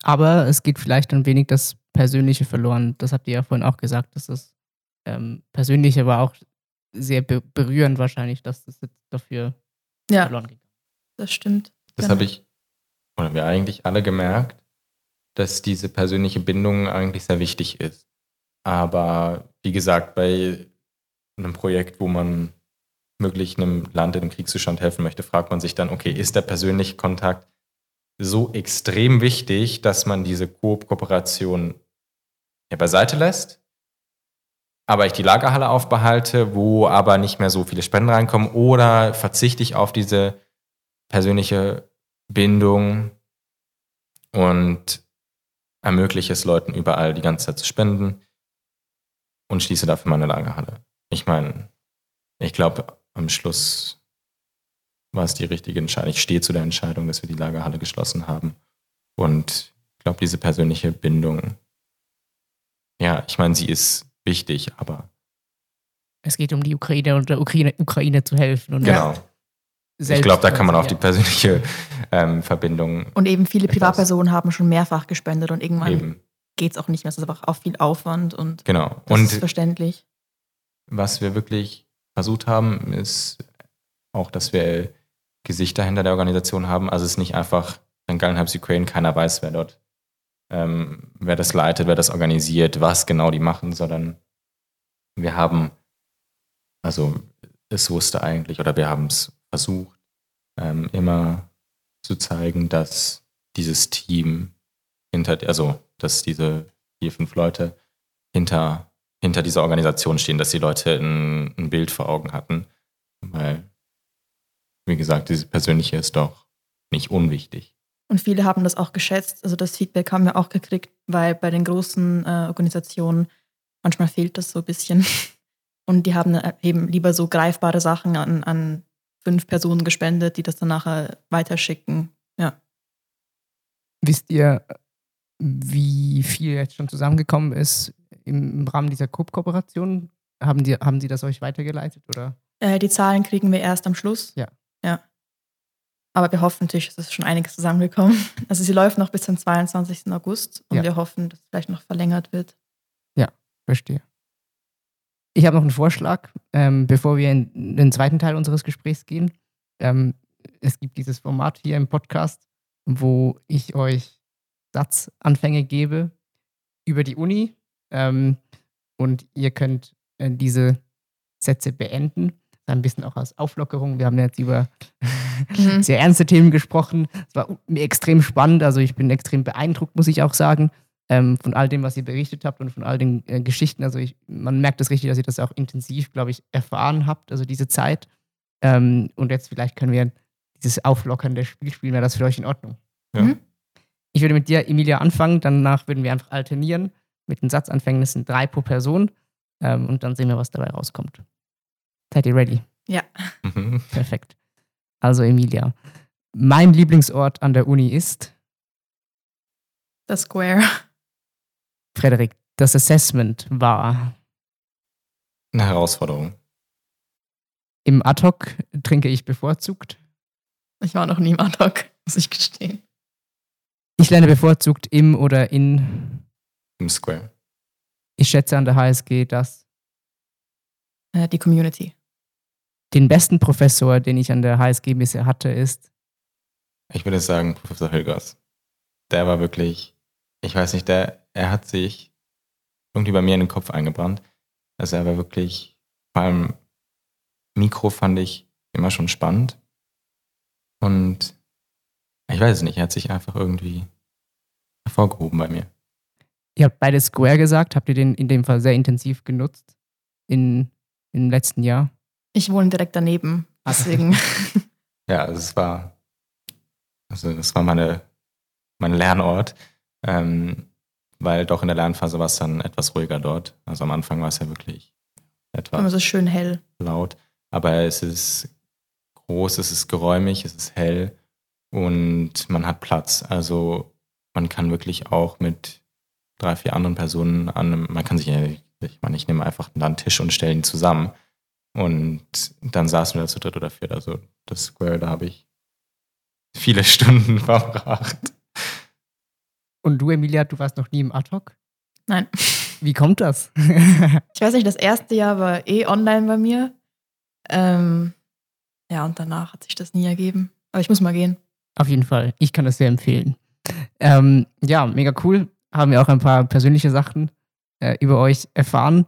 Aber es geht vielleicht ein wenig das Persönliche verloren. Das habt ihr ja vorhin auch gesagt, dass das ähm, Persönliche war auch sehr be berührend wahrscheinlich, dass das jetzt dafür ja, verloren ging. das stimmt. Das Genau. habe ich, oder wir eigentlich alle gemerkt, dass diese persönliche Bindung eigentlich sehr wichtig ist. aber wie gesagt, bei einem Projekt, wo man möglich einem Land in einem Kriegszustand helfen möchte, fragt man sich dann, okay, ist der persönliche Kontakt so extrem wichtig, dass man diese Ko Kooperation ja, beiseite lässt, aber ich die Lagerhalle aufbehalte, wo aber nicht mehr so viele Spenden reinkommen oder verzichte ich auf diese persönliche Bindung und ermögliche es Leuten überall die ganze Zeit zu spenden und schließe dafür meine Lagerhalle. Ich meine, ich glaube, am Schluss war es die richtige Entscheidung. Ich stehe zu der Entscheidung, dass wir die Lagerhalle geschlossen haben. Und ich glaube, diese persönliche Bindung, ja, ich meine, sie ist wichtig, aber. Es geht um die Ukraine und der Ukraine, Ukraine zu helfen. Und genau. Ich glaube, da kann man auch die persönliche ähm, Verbindung. Und eben viele Privatpersonen haben schon mehrfach gespendet und irgendwann geht es auch nicht mehr. Es ist einfach auch viel Aufwand und genau. das und ist verständlich. Was wir wirklich versucht haben, ist auch, dass wir Gesichter hinter der Organisation haben. Also es ist nicht einfach St. Gallen Helps Ukraine, keiner weiß, wer dort, ähm, wer das leitet, wer das organisiert, was genau die machen, sondern wir haben, also es wusste eigentlich, oder wir haben es versucht, ähm, immer zu zeigen, dass dieses Team hinter, also dass diese vier, fünf Leute hinter, hinter dieser Organisation stehen, dass die Leute ein, ein Bild vor Augen hatten. Weil, wie gesagt, dieses Persönliche ist doch nicht unwichtig. Und viele haben das auch geschätzt. Also das Feedback haben wir auch gekriegt, weil bei den großen äh, Organisationen manchmal fehlt das so ein bisschen. Und die haben eben lieber so greifbare Sachen an, an fünf Personen gespendet, die das dann nachher weiterschicken. Ja. Wisst ihr, wie viel jetzt schon zusammengekommen ist im, Rahmen dieser Coop-Kooperation? Haben, die, haben Sie das euch weitergeleitet? Oder? Äh, die Zahlen kriegen wir erst am Schluss. Ja. Ja. Aber wir hoffen natürlich, es ist schon einiges zusammengekommen. Also sie läuft noch bis zum 22. August und Ja. wir hoffen, dass es vielleicht noch verlängert wird. Verstehe. Ich habe noch einen Vorschlag, ähm, bevor wir in den zweiten Teil unseres Gesprächs gehen. Ähm, es gibt dieses Format hier im Podcast, wo ich euch Satzanfänge gebe über die Uni ähm, und ihr könnt äh, diese Sätze beenden. Ein bisschen auch als Auflockerung. Wir haben jetzt über Mhm. sehr ernste Themen gesprochen. Es war mir extrem spannend. Also ich bin extrem beeindruckt, muss ich auch sagen, ähm, von all dem, was ihr berichtet habt und von all den äh, Geschichten. Also ich, man merkt es richtig, dass ihr das auch intensiv, glaube ich, erfahren habt, also diese Zeit. Ähm, und jetzt vielleicht können wir dieses auflockernde Spiel spielen. Wäre das für euch in Ordnung? Ja. Mhm. Ich würde mit dir, Emilia, anfangen. Danach würden wir einfach alternieren mit den sind drei pro Person. Ähm, und dann sehen wir, was dabei rauskommt. Seid ihr ready? Ja. Mhm. Perfekt. Also Emilia, mein Lieblingsort an der Uni ist, Das Square. Frederik, das Assessment war Eine Herausforderung. im Ad-Hoc trinke ich bevorzugt. Ich war noch nie im Ad-Hoc, muss ich gestehen. Ich lerne bevorzugt im oder in. Im Square. Ich schätze an der HSG, dass Äh, die Community. den besten Professor, den ich an der HSG bisher hatte, ist. Ich würde sagen, Professor Hilgers. Der war wirklich, ich weiß nicht, der, er hat sich irgendwie bei mir in den Kopf eingebrannt. Also er war wirklich, vor allem Mikro fand ich immer schon spannend. Und ich weiß es nicht, er hat sich einfach irgendwie hervorgehoben bei mir. Ihr habt beide Square gesagt. Habt ihr den in dem Fall sehr intensiv genutzt in, im letzten Jahr? Ich wohne direkt daneben, Ah. deswegen. Ja, also es war, also das war meine, mein Lernort, ähm, weil doch in der Lernphase war es dann etwas ruhiger dort. Also am Anfang war es ja wirklich etwas es ist schön hell. laut, aber es ist groß, es ist geräumig, es ist hell und man hat Platz. Also man kann wirklich auch mit drei, vier anderen Personen an einem, man kann sich, ja- ich meine, ich nehme einfach einen Tisch und stelle ihn zusammen und dann saßen wir da zu dritt oder viert. Also das Square, da habe ich viele Stunden verbracht. Und du, Emilia, du warst noch nie im Ad-Hoc? Nein. Wie kommt das? Ich weiß nicht, das erste Jahr war eh online bei mir. Ähm, ja, und danach hat sich das nie ergeben. Aber ich muss mal gehen. Auf jeden Fall. Ich kann das sehr empfehlen. Ähm, ja, mega cool. Haben wir auch ein paar persönliche Sachen äh, über euch erfahren.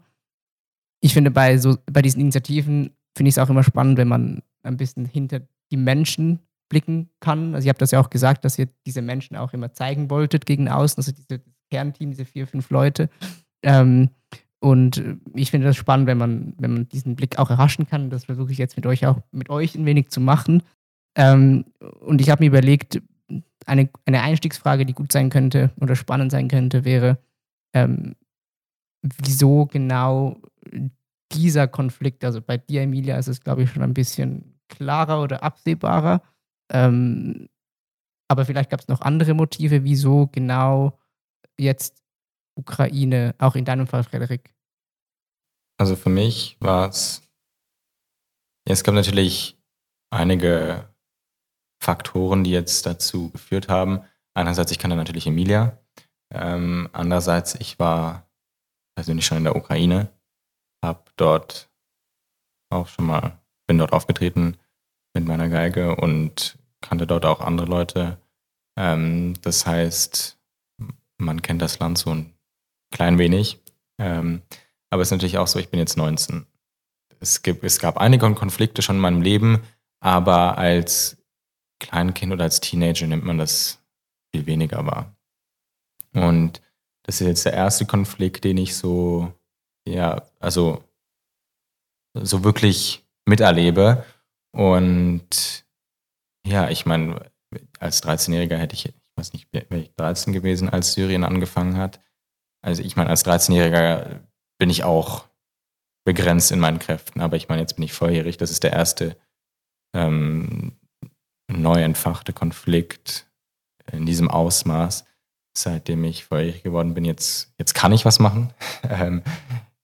Ich finde, bei, so, bei diesen Initiativen finde ich es auch immer spannend, wenn man ein bisschen hinter die Menschen blicken kann. Also, ihr habt das ja auch gesagt, dass ihr diese Menschen auch immer zeigen wolltet gegen außen, also diese Kernteam, diese vier, fünf Leute. Ähm, und ich finde das spannend, wenn man, wenn man diesen Blick auch erhaschen kann. Das versuche ich jetzt mit euch auch mit euch ein wenig zu machen. Ähm, und ich habe mir überlegt, eine, eine Einstiegsfrage, die gut sein könnte oder spannend sein könnte, wäre, ähm, wieso genau dieser Konflikt, also bei dir, Emilia, ist es, glaube ich, schon ein bisschen klarer oder absehbarer. Ähm, aber vielleicht gab es noch andere Motive, wieso genau jetzt Ukraine, auch in deinem Fall, Frederik? Also für mich war es, ja, es gab natürlich einige Faktoren, die jetzt dazu geführt haben. Einerseits, ich kannte natürlich Emilia. Ähm, andererseits, ich war persönlich schon in der Ukraine, habe dort auch schon mal, bin dort aufgetreten mit meiner Geige und kannte dort auch andere Leute. Ähm, das heißt, man kennt das Land so ein klein wenig. Ähm, aber es ist natürlich auch so, ich bin jetzt 19. Es, gibt, es gab einige Konflikte schon in meinem Leben, aber als Kleinkind oder als Teenager nimmt man das viel weniger wahr. Und das ist jetzt der erste Konflikt, den ich so, ja, also so wirklich miterlebe. Und ja, ich meine, als 13-Jähriger hätte ich, ich weiß nicht, wäre ich 13 gewesen, als Syrien angefangen hat. Also ich meine, als 13-Jähriger bin ich auch begrenzt in meinen Kräften, aber ich meine, jetzt bin ich volljährig. Das ist der erste ähm, neu entfachte Konflikt in diesem Ausmaß, seitdem ich volljährig geworden bin. Jetzt, jetzt kann ich was machen. Ähm,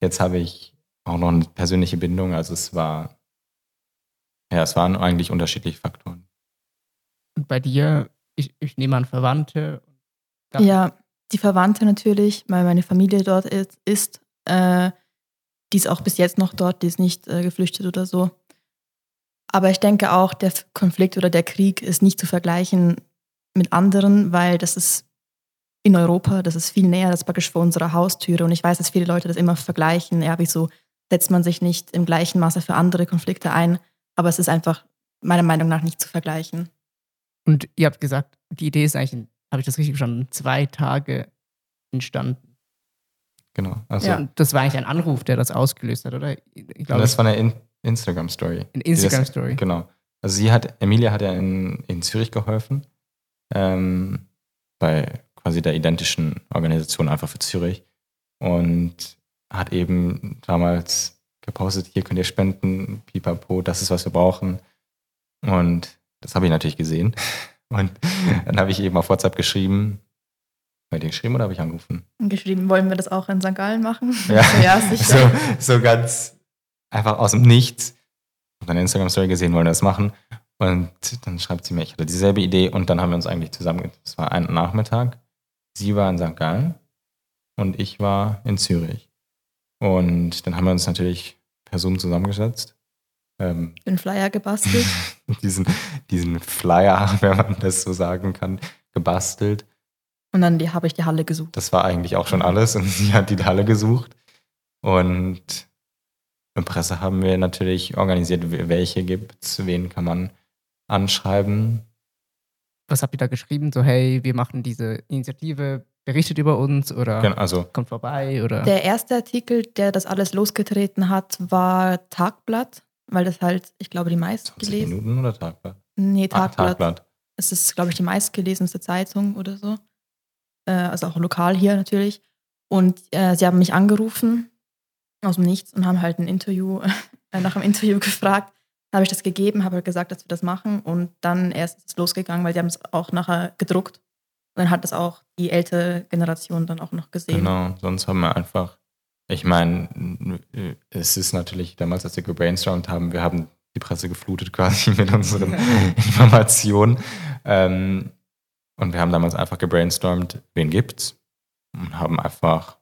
jetzt habe ich auch noch eine persönliche Bindung. Also es war, ja, es waren eigentlich unterschiedliche Faktoren. Und bei dir, ich, ich nehme an Verwandte. Ja, die Verwandte natürlich, weil meine Familie dort ist. Äh, die ist auch bis jetzt noch dort, die ist nicht äh, geflüchtet oder so. Aber ich denke auch, der Konflikt oder der Krieg ist nicht zu vergleichen mit anderen, weil das ist in Europa, das ist viel näher, das ist praktisch vor unserer Haustüre. Und ich weiß, dass viele Leute das immer vergleichen. Ja, wieso setzt man sich nicht im gleichen Maße für andere Konflikte ein? Aber es ist einfach meiner Meinung nach nicht zu vergleichen. Und ihr habt gesagt, die Idee ist eigentlich, habe ich das richtig verstanden, zwei Tage entstanden. Genau. Also ja, das war eigentlich ein Anruf, der das ausgelöst hat, oder? Ich glaube, das war eine Instagram-Story. Eine Instagram-Story. Genau. Also sie hat, Emilia hat ja in, in Zürich geholfen, ähm, bei quasi der identischen Organisation einfach für Zürich und hat eben damals gepostet, hier könnt ihr spenden, pipapo, das ist, was wir brauchen. Und das habe ich natürlich gesehen. Und dann habe ich eben auf WhatsApp geschrieben, bei dir geschrieben oder habe ich angerufen? Geschrieben, wollen wir das auch in St. Gallen machen? Ja, ja sicher. So, so ganz einfach aus dem Nichts. Auf deiner Instagram-Story gesehen, wollen wir das machen. Und dann schreibt sie mir, ich hatte dieselbe Idee und dann haben wir uns eigentlich zusammen, es war ein Nachmittag. Sie war in St. Gallen und ich war in Zürich. Und dann haben wir uns natürlich per Zoom zusammengesetzt. Ähm, den Flyer gebastelt. diesen, diesen Flyer, wenn man das so sagen kann, gebastelt. Und dann habe ich die Halle gesucht. Das war eigentlich auch schon alles und sie hat die Halle gesucht. Und in Presse haben wir natürlich organisiert, welche gibt es, wen kann man anschreiben. Was habt ihr da geschrieben? So, hey, wir machen diese Initiative, berichtet über uns oder genau, also, kommt vorbei oder. Der erste Artikel, der das alles losgetreten hat, war Tagblatt, weil das halt, ich glaube, die meistgelesen. Minuten oder Tagblatt? Nee, Tagblatt. Ah, Tagblatt. Es ist, glaube ich, die meistgelesenste Zeitung oder so. Äh, also auch lokal hier natürlich. Und äh, sie haben mich angerufen aus dem Nichts und haben halt ein Interview, äh, nach einem Interview gefragt. Habe ich das gegeben, habe halt gesagt, dass wir das machen und dann erst ist es losgegangen, weil die haben es auch nachher gedruckt. Und dann hat das auch die ältere Generation dann auch noch gesehen. Genau, sonst haben wir einfach, ich meine, es ist natürlich damals, als wir gebrainstormt haben, wir haben die Presse geflutet quasi mit unseren Informationen. Ähm, und wir haben damals einfach gebrainstormt, wen gibt's? Und haben einfach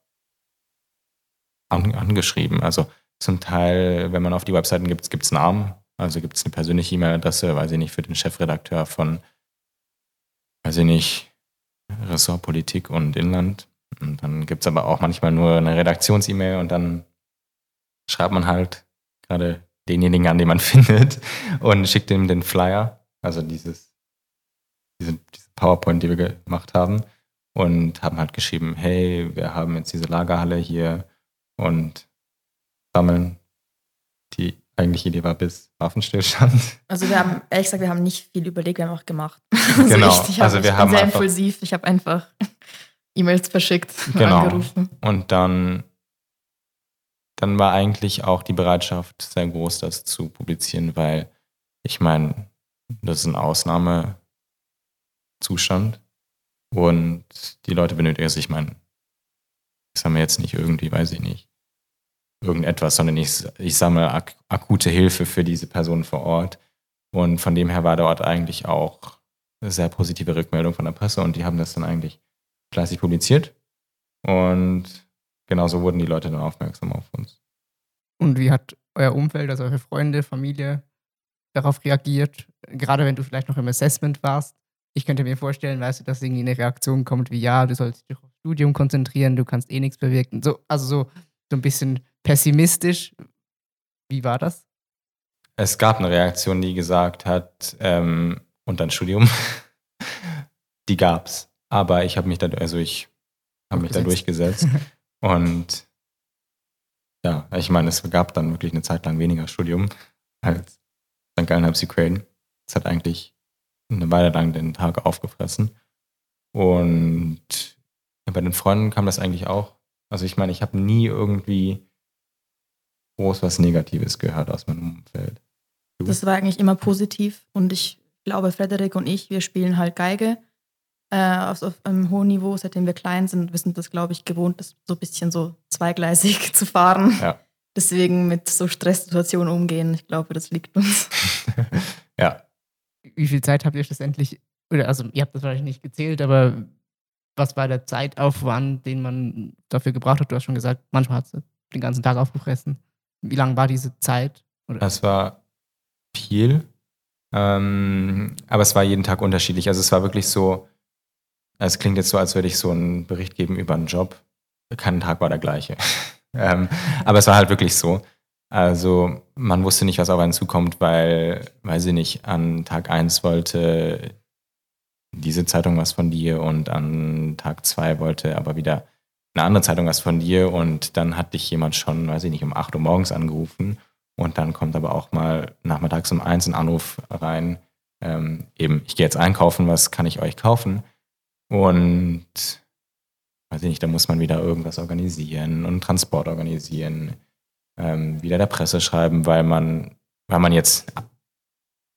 an, angeschrieben. Also zum Teil, wenn man auf die Webseiten gibt, gibt es Namen. Also gibt es eine persönliche E-Mail-Adresse, weiß ich nicht, für den Chefredakteur von, weiß ich nicht, Ressort Politik und Inland. Und dann gibt es aber auch manchmal nur eine Redaktions-E-Mail und dann schreibt man halt gerade denjenigen an, den man findet und schickt ihm den Flyer, also dieses, diese, diese PowerPoint, die wir gemacht haben und haben halt geschrieben, hey, wir haben jetzt diese Lagerhalle hier und sammeln. Die eigentliche Idee war bis Waffenstillstand. Also wir haben, ehrlich gesagt, wir haben nicht viel überlegt, wir haben auch gemacht. Also genau. ich, also wir ich haben sehr einfach, impulsiv. Ich habe einfach E-Mails verschickt, genau. angerufen. Und dann, dann war eigentlich auch die Bereitschaft sehr groß, das zu publizieren, weil ich meine, das ist ein Ausnahmezustand und die Leute benötigen es. Ich meine, das haben wir jetzt nicht irgendwie, weiß ich nicht, irgendetwas, sondern ich, ich sammle ak akute Hilfe für diese Person vor Ort. Und von dem her war dort eigentlich auch eine sehr positive Rückmeldung von der Presse und die haben das dann eigentlich fleißig publiziert. Und genauso wurden die Leute dann aufmerksam auf uns. Und wie hat euer Umfeld, also eure Freunde, Familie darauf reagiert? Gerade wenn du vielleicht noch im Assessment warst. Ich könnte mir vorstellen, weißt du, dass irgendwie eine Reaktion kommt wie, ja, du sollst dich aufs Studium konzentrieren, du kannst eh nichts bewirken. So, also so, so ein bisschen pessimistisch. Wie war das? Es gab eine Reaktion, die gesagt hat, ähm, und dann Studium, die gab's. Aber ich habe mich da, also ich habe mich da durchgesetzt. und ja, ich meine, es gab dann wirklich eine Zeit lang weniger Studium als St. Gallen Sie Crane. Es hat eigentlich eine Weile lang den Tag aufgefressen. Und bei den Freunden kam das eigentlich auch. Also ich meine, ich habe nie irgendwie groß was Negatives gehört aus meinem Umfeld. Du? Das war eigentlich immer positiv und ich glaube, Frederik und ich, wir spielen halt Geige äh, auf, auf, einem hohen Niveau, seitdem wir klein sind. Wir sind das, glaube ich, gewohnt, das so ein bisschen so zweigleisig zu fahren. Ja. Deswegen mit so Stresssituationen umgehen. Ich glaube, das liegt uns. ja. Wie viel Zeit habt ihr schlussendlich, oder also ihr habt das wahrscheinlich nicht gezählt, aber was war der Zeitaufwand, den man dafür gebraucht hat? Du hast schon gesagt, manchmal hat es den ganzen Tag aufgefressen. Wie lang war diese Zeit? Oder? Das war viel, ähm, aber es war jeden Tag unterschiedlich. Also es war wirklich so, es klingt jetzt so, als würde ich so einen Bericht geben über einen Job. Kein Tag war der gleiche. ähm, aber es war halt wirklich so. Also man wusste nicht, was auf einen zukommt, weil, weiß ich nicht, an Tag 1 wollte diese Zeitung was von dir und an Tag 2 wollte aber wieder eine andere Zeitung was von dir und dann hat dich jemand schon, weiß ich nicht, um 8 Uhr morgens angerufen und dann kommt aber auch mal nachmittags um 1 ein Anruf rein, ähm, eben, ich gehe jetzt einkaufen, was kann ich euch kaufen? Und weiß ich nicht, da muss man wieder irgendwas organisieren und Transport organisieren, ähm, wieder der Presse schreiben, weil man, weil man jetzt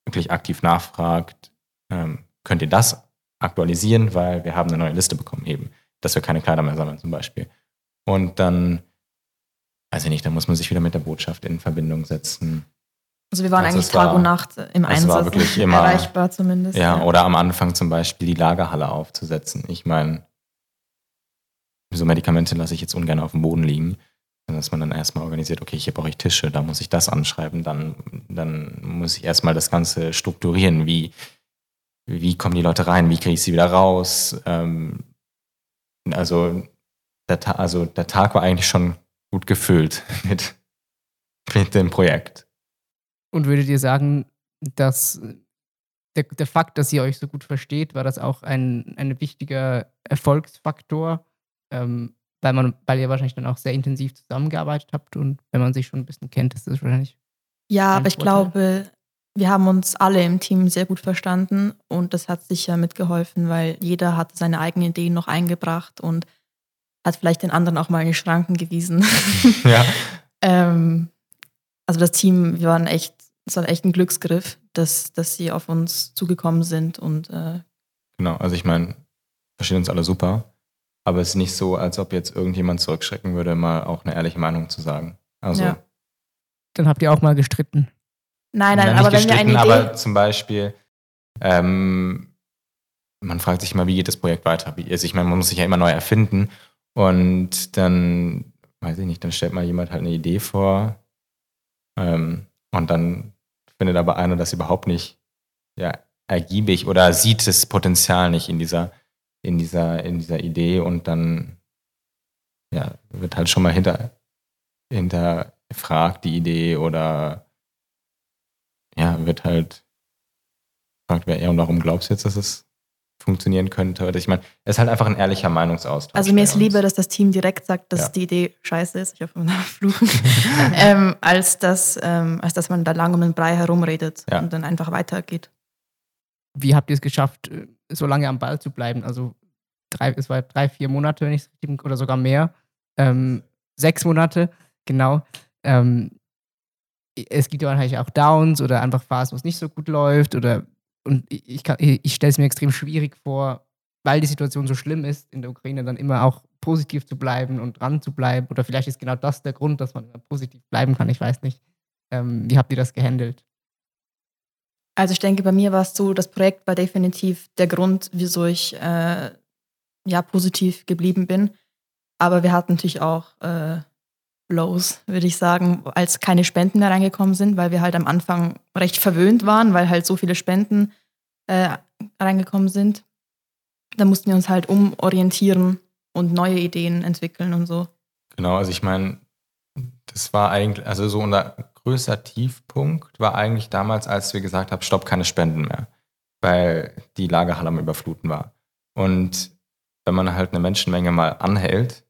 wirklich aktiv nachfragt, ähm, könnt ihr das aktualisieren, weil wir haben eine neue Liste bekommen eben dass wir keine Kleider mehr sammeln zum Beispiel. Und dann, weiß ich nicht, dann muss man sich wieder mit der Botschaft in Verbindung setzen. Also wir waren also eigentlich Tag war, und Nacht im Einsatz war wirklich immer, erreichbar zumindest. Ja, ja, oder am Anfang zum Beispiel die Lagerhalle aufzusetzen. Ich meine, so Medikamente lasse ich jetzt ungern auf dem Boden liegen. Dass man dann erstmal organisiert, okay, hier brauche ich Tische, da muss ich das anschreiben, dann, dann muss ich erstmal das Ganze strukturieren. Wie, wie kommen die Leute rein, wie kriege ich sie wieder raus? Ähm, also der, also der Tag war eigentlich schon gut gefüllt mit, mit dem Projekt. Und würdet ihr sagen, dass der, der Fakt, dass ihr euch so gut versteht, war das auch ein, ein wichtiger Erfolgsfaktor, ähm, weil, man, weil ihr wahrscheinlich dann auch sehr intensiv zusammengearbeitet habt und wenn man sich schon ein bisschen kennt, ist das wahrscheinlich. Ja, aber ich glaube, wir haben uns alle im Team sehr gut verstanden und das hat sicher mitgeholfen, weil jeder hat seine eigenen Ideen noch eingebracht und hat vielleicht den anderen auch mal in die Schranken gewiesen. Ja. ähm, also das Team, wir waren echt, es war echt ein Glücksgriff, dass, dass sie auf uns zugekommen sind und äh, Genau, also ich meine, verstehen uns alle super, aber es ist nicht so, als ob jetzt irgendjemand zurückschrecken würde, mal auch eine ehrliche Meinung zu sagen. Also. Ja. Dann habt ihr auch mal gestritten. Nein, nein, aber wenn wir eine Idee... Aber zum Beispiel, ähm, man fragt sich immer, wie geht das Projekt weiter? Wie, also ich meine, man muss sich ja immer neu erfinden und dann, weiß ich nicht, dann stellt mal jemand halt eine Idee vor ähm, und dann findet aber einer das überhaupt nicht ja, ergiebig oder sieht das Potenzial nicht in dieser, in dieser, in dieser Idee und dann ja, wird halt schon mal hinter, hinterfragt, die Idee, oder ja, wird halt gefragt, wer er und warum glaubst du jetzt, dass es funktionieren könnte. Oder ich meine, es ist halt einfach ein ehrlicher Meinungsaustausch. Also mir ist lieber, dass das Team direkt sagt, dass ja. die Idee scheiße ist, ich hoffe, man fluchen, ähm, als, dass, ähm, als dass man da lang um den Brei herumredet ja. und dann einfach weitergeht. Wie habt ihr es geschafft, äh, so lange am Ball zu bleiben? Also drei, es war drei, vier Monate, wenn ich es richtig, oder sogar mehr. Ähm, sechs Monate, genau. Ähm, es gibt ja wahrscheinlich auch Downs oder einfach Phasen, wo es nicht so gut läuft oder und ich, ich stelle es mir extrem schwierig vor, weil die Situation so schlimm ist in der Ukraine, dann immer auch positiv zu bleiben und dran zu bleiben. Oder vielleicht ist genau das der Grund, dass man positiv bleiben kann. Ich weiß nicht. Ähm, wie habt ihr das gehandelt? Also ich denke, bei mir war es so, das Projekt war definitiv der Grund, wieso ich äh, ja positiv geblieben bin. Aber wir hatten natürlich auch äh, Blows, würde ich sagen, als keine Spenden mehr reingekommen sind, weil wir halt am Anfang recht verwöhnt waren, weil halt so viele Spenden äh, reingekommen sind. Da mussten wir uns halt umorientieren und neue Ideen entwickeln und so. Genau, also ich meine, das war eigentlich, also so unser größter Tiefpunkt war eigentlich damals, als wir gesagt haben, stopp, keine Spenden mehr, weil die Lagerhalle am Überfluten war. Und wenn man halt eine Menschenmenge mal anhält,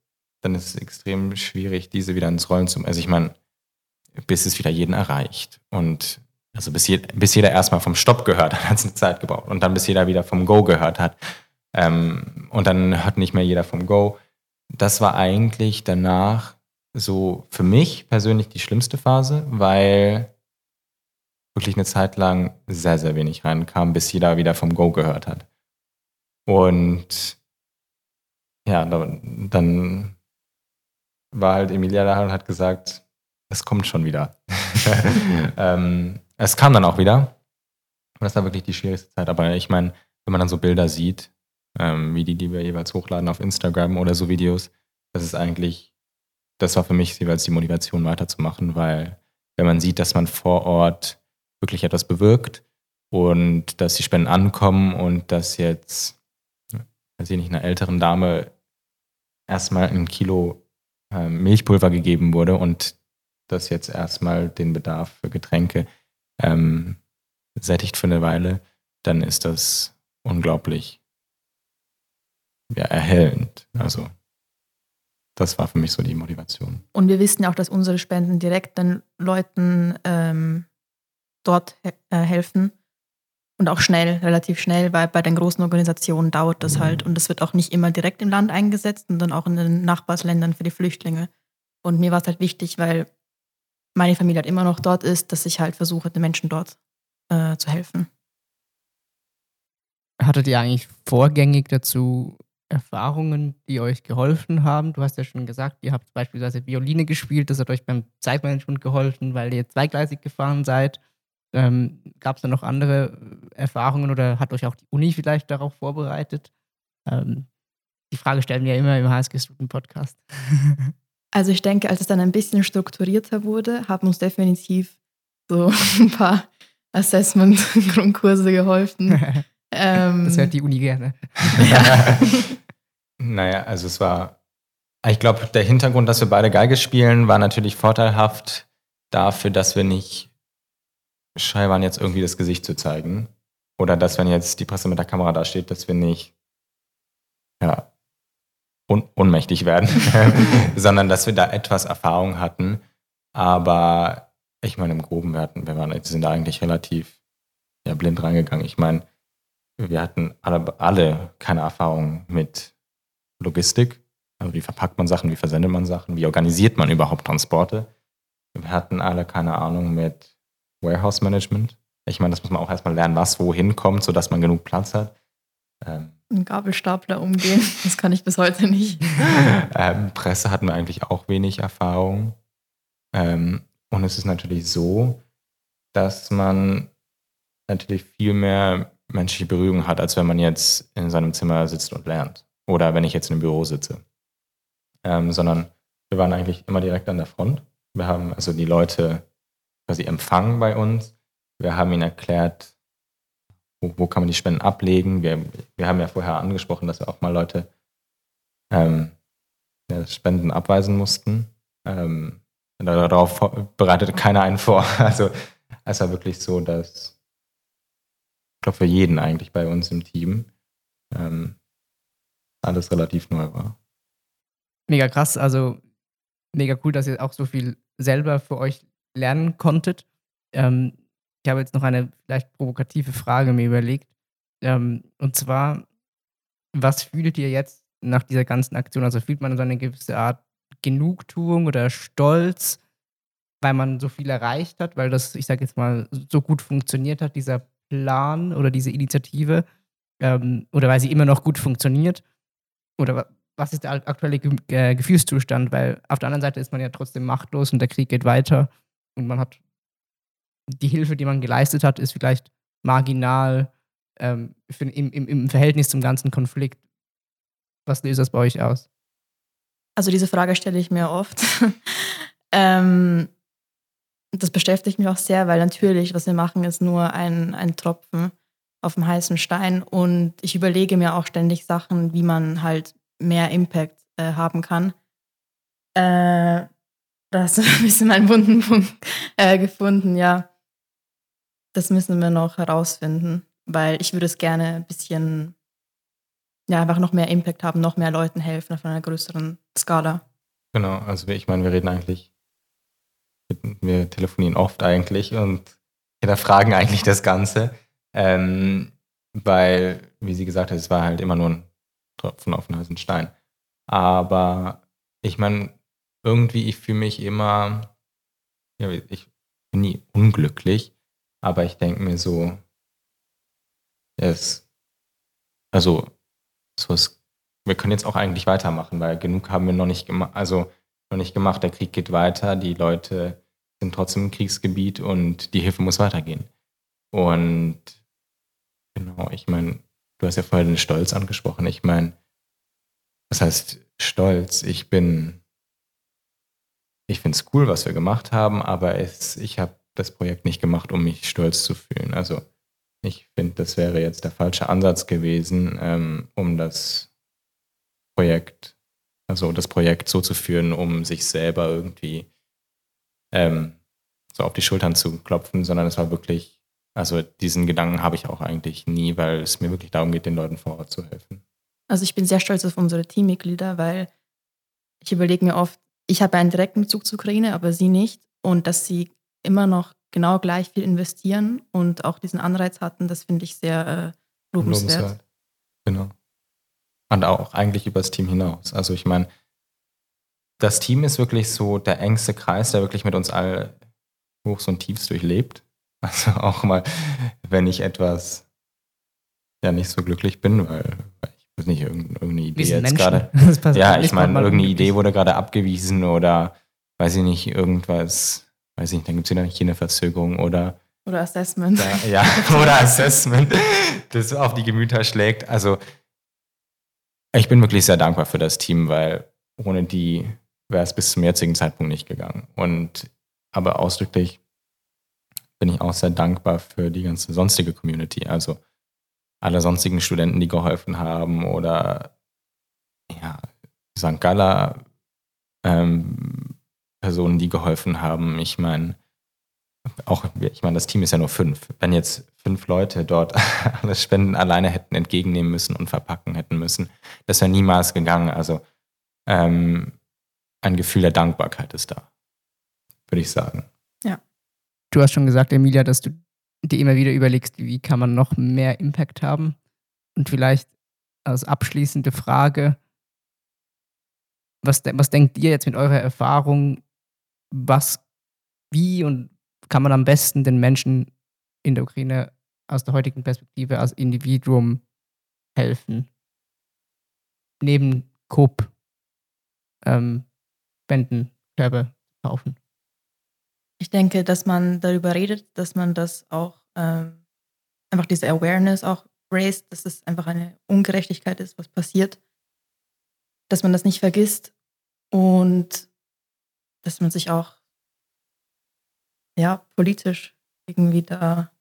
dann ist es extrem schwierig, diese wieder ins Rollen zu. Also ich meine, bis es wieder jeden erreicht. Und also bis, je, bis jeder erstmal vom Stopp gehört hat, hat es eine Zeit gebraucht. Und dann bis jeder wieder vom Go gehört hat. Ähm, und dann hört nicht mehr jeder vom Go. Das war eigentlich danach so für mich persönlich die schlimmste Phase, weil wirklich eine Zeit lang sehr, sehr wenig reinkam, bis jeder wieder vom Go gehört hat. Und ja, dann war halt Emilia da und hat gesagt, es kommt schon wieder. ähm, es kam dann auch wieder. Und das war wirklich die schwierigste Zeit. Aber ich meine, wenn man dann so Bilder sieht, ähm, wie die, die wir jeweils hochladen auf Instagram oder so Videos, das ist eigentlich, das war für mich jeweils die Motivation weiterzumachen, weil wenn man sieht, dass man vor Ort wirklich etwas bewirkt und dass die Spenden ankommen und dass jetzt, weiß ich nicht, einer älteren Dame erstmal ein Kilo ähm, Milchpulver gegeben wurde und das jetzt erstmal den Bedarf für Getränke ähm, sättigt für eine Weile, dann ist das unglaublich ja, erhellend. Also das war für mich so die Motivation. Und wir wissen auch, dass unsere Spenden direkt den Leuten ähm, dort äh, helfen und auch schnell, relativ schnell, weil bei den großen Organisationen dauert das halt und das wird auch nicht immer direkt im Land eingesetzt, sondern auch in den Nachbarsländern für die Flüchtlinge. Und mir war es halt wichtig, weil meine Familie halt immer noch dort ist, dass ich halt versuche, den Menschen dort äh, zu helfen. Hattet ihr eigentlich vorgängig dazu Erfahrungen, die euch geholfen haben? Du hast ja schon gesagt, ihr habt beispielsweise Violine gespielt, das hat euch beim Zeitmanagement geholfen, weil ihr zweigleisig gefahren seid. Ähm, Gab es da noch andere Erfahrungen oder hat euch auch die Uni vielleicht darauf vorbereitet? Ähm, die Frage stellen wir ja immer im HSG-Studien-Podcast. Also ich denke, als es dann ein bisschen strukturierter wurde, haben uns definitiv so ein paar Assessment-Grundkurse geholfen. ähm, das hört die Uni gerne. Ja. naja, also es war, ich glaube, der Hintergrund, dass wir beide Geige spielen, war natürlich vorteilhaft dafür, dass wir nicht schei waren, jetzt irgendwie das Gesicht zu zeigen. Oder dass, wenn jetzt die Presse mit der Kamera da steht, dass wir nicht ja, un ohnmächtig werden, sondern dass wir da etwas Erfahrung hatten. Aber ich meine, im Groben, wir, hatten, wir, waren, wir sind da eigentlich relativ ja, blind reingegangen. Ich meine, wir hatten alle, alle keine Erfahrung mit Logistik. Also wie verpackt man Sachen, wie versendet man Sachen, wie organisiert man überhaupt Transporte. Wir hatten alle keine Ahnung mit Warehouse Management. Ich meine, das muss man auch erstmal lernen, was wohin kommt, sodass man genug Platz hat. Ähm, Ein Gabelstapler umgehen, das kann ich bis heute nicht. ähm, Presse hatten wir eigentlich auch wenig Erfahrung. Ähm, und es ist natürlich so, dass man natürlich viel mehr menschliche Berührung hat, als wenn man jetzt in seinem Zimmer sitzt und lernt. Oder wenn ich jetzt in einem Büro sitze. Ähm, sondern wir waren eigentlich immer direkt an der Front. Wir haben also die Leute quasi empfangen bei uns. Wir haben ihnen erklärt, wo, wo kann man die Spenden ablegen. Wir, wir haben ja vorher angesprochen, dass wir auch mal Leute ähm, ja, Spenden abweisen mussten. Ähm, darauf bereitete keiner einen vor. Also es war wirklich so, dass ich glaube für jeden eigentlich bei uns im Team ähm, alles relativ neu war. Mega krass, also mega cool, dass ihr auch so viel selber für euch lernen konntet. Ähm, ich habe jetzt noch eine vielleicht provokative Frage mir überlegt. Ähm, und zwar, was fühlt ihr jetzt nach dieser ganzen Aktion? Also fühlt man so eine gewisse Art Genugtuung oder Stolz, weil man so viel erreicht hat, weil das, ich sage jetzt mal, so gut funktioniert hat, dieser Plan oder diese Initiative, ähm, oder weil sie immer noch gut funktioniert? Oder was ist der aktuelle Ge äh, Gefühlszustand? Weil auf der anderen Seite ist man ja trotzdem machtlos und der Krieg geht weiter und man hat die Hilfe, die man geleistet hat, ist vielleicht marginal ähm, für, im, im, im Verhältnis zum ganzen Konflikt. Was löst das bei euch aus? Also diese Frage stelle ich mir oft. ähm, das beschäftigt mich auch sehr, weil natürlich, was wir machen, ist nur ein, ein Tropfen auf dem heißen Stein. Und ich überlege mir auch ständig Sachen, wie man halt mehr Impact äh, haben kann. Äh, da hast du ein bisschen meinen wunden Punkt äh, gefunden, ja. Das müssen wir noch herausfinden, weil ich würde es gerne ein bisschen, ja, einfach noch mehr Impact haben, noch mehr Leuten helfen auf einer größeren Skala. Genau, also ich meine, wir reden eigentlich, wir telefonieren oft eigentlich und hinterfragen eigentlich das Ganze, ähm, weil, wie sie gesagt hat, es war halt immer nur ein Tropfen auf den heißen Stein. Aber ich meine, irgendwie, ich fühle mich immer, ja, ich bin nie unglücklich, aber ich denke mir so, es, also, so ist, wir können jetzt auch eigentlich weitermachen, weil genug haben wir noch nicht gemacht, also noch nicht gemacht, der Krieg geht weiter, die Leute sind trotzdem im Kriegsgebiet und die Hilfe muss weitergehen. Und genau, ich meine, du hast ja vorhin den Stolz angesprochen. Ich meine, was heißt Stolz? Ich bin, ich finde es cool, was wir gemacht haben, aber es, ich habe das Projekt nicht gemacht, um mich stolz zu fühlen. Also ich finde, das wäre jetzt der falsche Ansatz gewesen, ähm, um das Projekt, also das Projekt so zu führen, um sich selber irgendwie ähm, so auf die Schultern zu klopfen, sondern es war wirklich, also diesen Gedanken habe ich auch eigentlich nie, weil es mir wirklich darum geht, den Leuten vor Ort zu helfen. Also ich bin sehr stolz auf unsere Teammitglieder, weil ich überlege mir oft, ich habe einen direkten Bezug zur Ukraine, aber sie nicht. Und dass sie immer noch genau gleich viel investieren und auch diesen Anreiz hatten, das finde ich sehr äh, lobenswert. lobenswert. Genau. Und auch eigentlich übers Team hinaus. Also ich meine, das Team ist wirklich so der engste Kreis, der wirklich mit uns all Hochs und Tiefs durchlebt. Also auch mal, wenn ich etwas ja nicht so glücklich bin, weil, weil weiß nicht, irgendeine Idee jetzt gerade. Ja, ich meine, irgendeine Idee wurde gerade abgewiesen oder weiß ich nicht, irgendwas, weiß ich nicht, dann gibt es wieder hier eine Verzögerung oder. Oder Assessment. Da, ja, oder Assessment, das auf die Gemüter schlägt. Also, ich bin wirklich sehr dankbar für das Team, weil ohne die wäre es bis zum jetzigen Zeitpunkt nicht gegangen. Und aber ausdrücklich bin ich auch sehr dankbar für die ganze sonstige Community. Also alle sonstigen Studenten, die geholfen haben oder ja, St. Gala ähm, Personen, die geholfen haben. Ich meine, auch, ich meine, das Team ist ja nur fünf. Wenn jetzt fünf Leute dort alle Spenden alleine hätten entgegennehmen müssen und verpacken hätten müssen, das wäre niemals gegangen. Also ähm, ein Gefühl der Dankbarkeit ist da, würde ich sagen. Ja. Du hast schon gesagt, Emilia, dass du dir immer wieder überlegst, wie kann man noch mehr Impact haben. Und vielleicht als abschließende Frage, was, was denkt ihr jetzt mit eurer Erfahrung, was, wie und kann man am besten den Menschen in der Ukraine aus der heutigen Perspektive als Individuum helfen? Neben Coop, ähm, Spenden, Körbe kaufen. Ich denke, dass man darüber redet, dass man das auch ähm, einfach diese Awareness auch raised, dass es einfach eine Ungerechtigkeit ist, was passiert, dass man das nicht vergisst und dass man sich auch ja politisch irgendwie da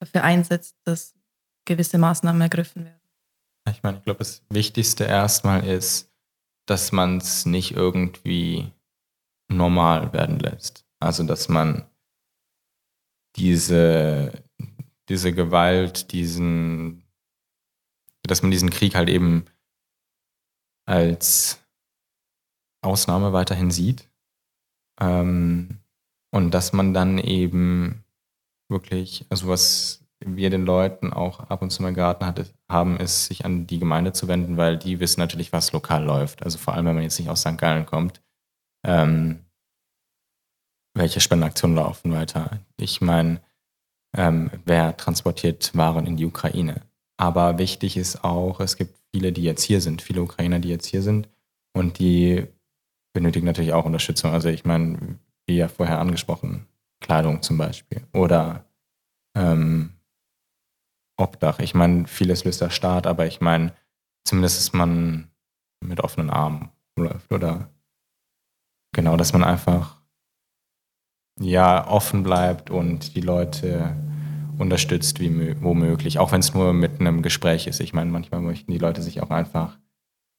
dafür einsetzt, dass gewisse Maßnahmen ergriffen werden. Ich meine, ich glaube, das Wichtigste erstmal ist, dass man es nicht irgendwie normal werden lässt. Also dass man diese, diese Gewalt, diesen, dass man diesen Krieg halt eben als Ausnahme weiterhin sieht. Ähm, und dass man dann eben wirklich, also was wir den Leuten auch ab und zu mal geraten hat, haben, ist, sich an die Gemeinde zu wenden, weil die wissen natürlich, was lokal läuft. Also vor allem, wenn man jetzt nicht aus St. Gallen kommt, ähm, welche Spendenaktionen laufen weiter. Ich meine, ähm, wer transportiert Waren in die Ukraine? Aber wichtig ist auch, es gibt viele, die jetzt hier sind, viele Ukrainer, die jetzt hier sind und die benötigen natürlich auch Unterstützung. Also ich meine, wie ja vorher angesprochen, Kleidung zum Beispiel oder ähm, Obdach. Ich meine, vieles löst der Staat, aber ich meine, zumindest, dass man mit offenen Armen läuft oder genau, dass man einfach ja offen bleibt und die Leute unterstützt, wie womöglich, auch wenn es nur mit einem Gespräch ist. Ich meine, manchmal möchten die Leute sich auch einfach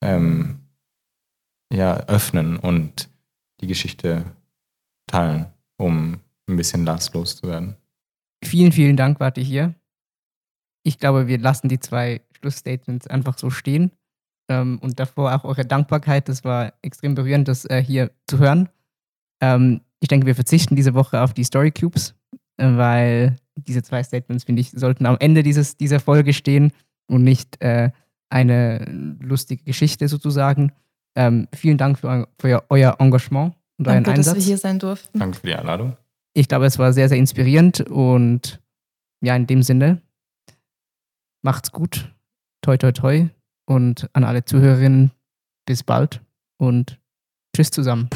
ähm, ja, öffnen und die Geschichte teilen, um ein bisschen lastlos zu werden. Vielen, vielen Dank, wart ihr hier. Ich glaube, wir lassen die zwei Schlussstatements einfach so stehen. Ähm, und davor auch eure Dankbarkeit. Das war extrem berührend, das äh, hier zu hören. Ähm, ich denke, wir verzichten diese Woche auf die Story Cubes, äh, weil diese zwei Statements, finde ich, sollten am Ende dieses, dieser Folge stehen und nicht äh, eine lustige Geschichte sozusagen. Ähm, vielen Dank für, für, euer Engagement und Danke, euren Einsatz. dass wir hier sein durften. Danke für die Einladung. Ich glaube, es war sehr, sehr inspirierend und ja, in dem Sinne, macht's gut. Toi, toi, toi. Und an alle Zuhörerinnen, bis bald und tschüss zusammen.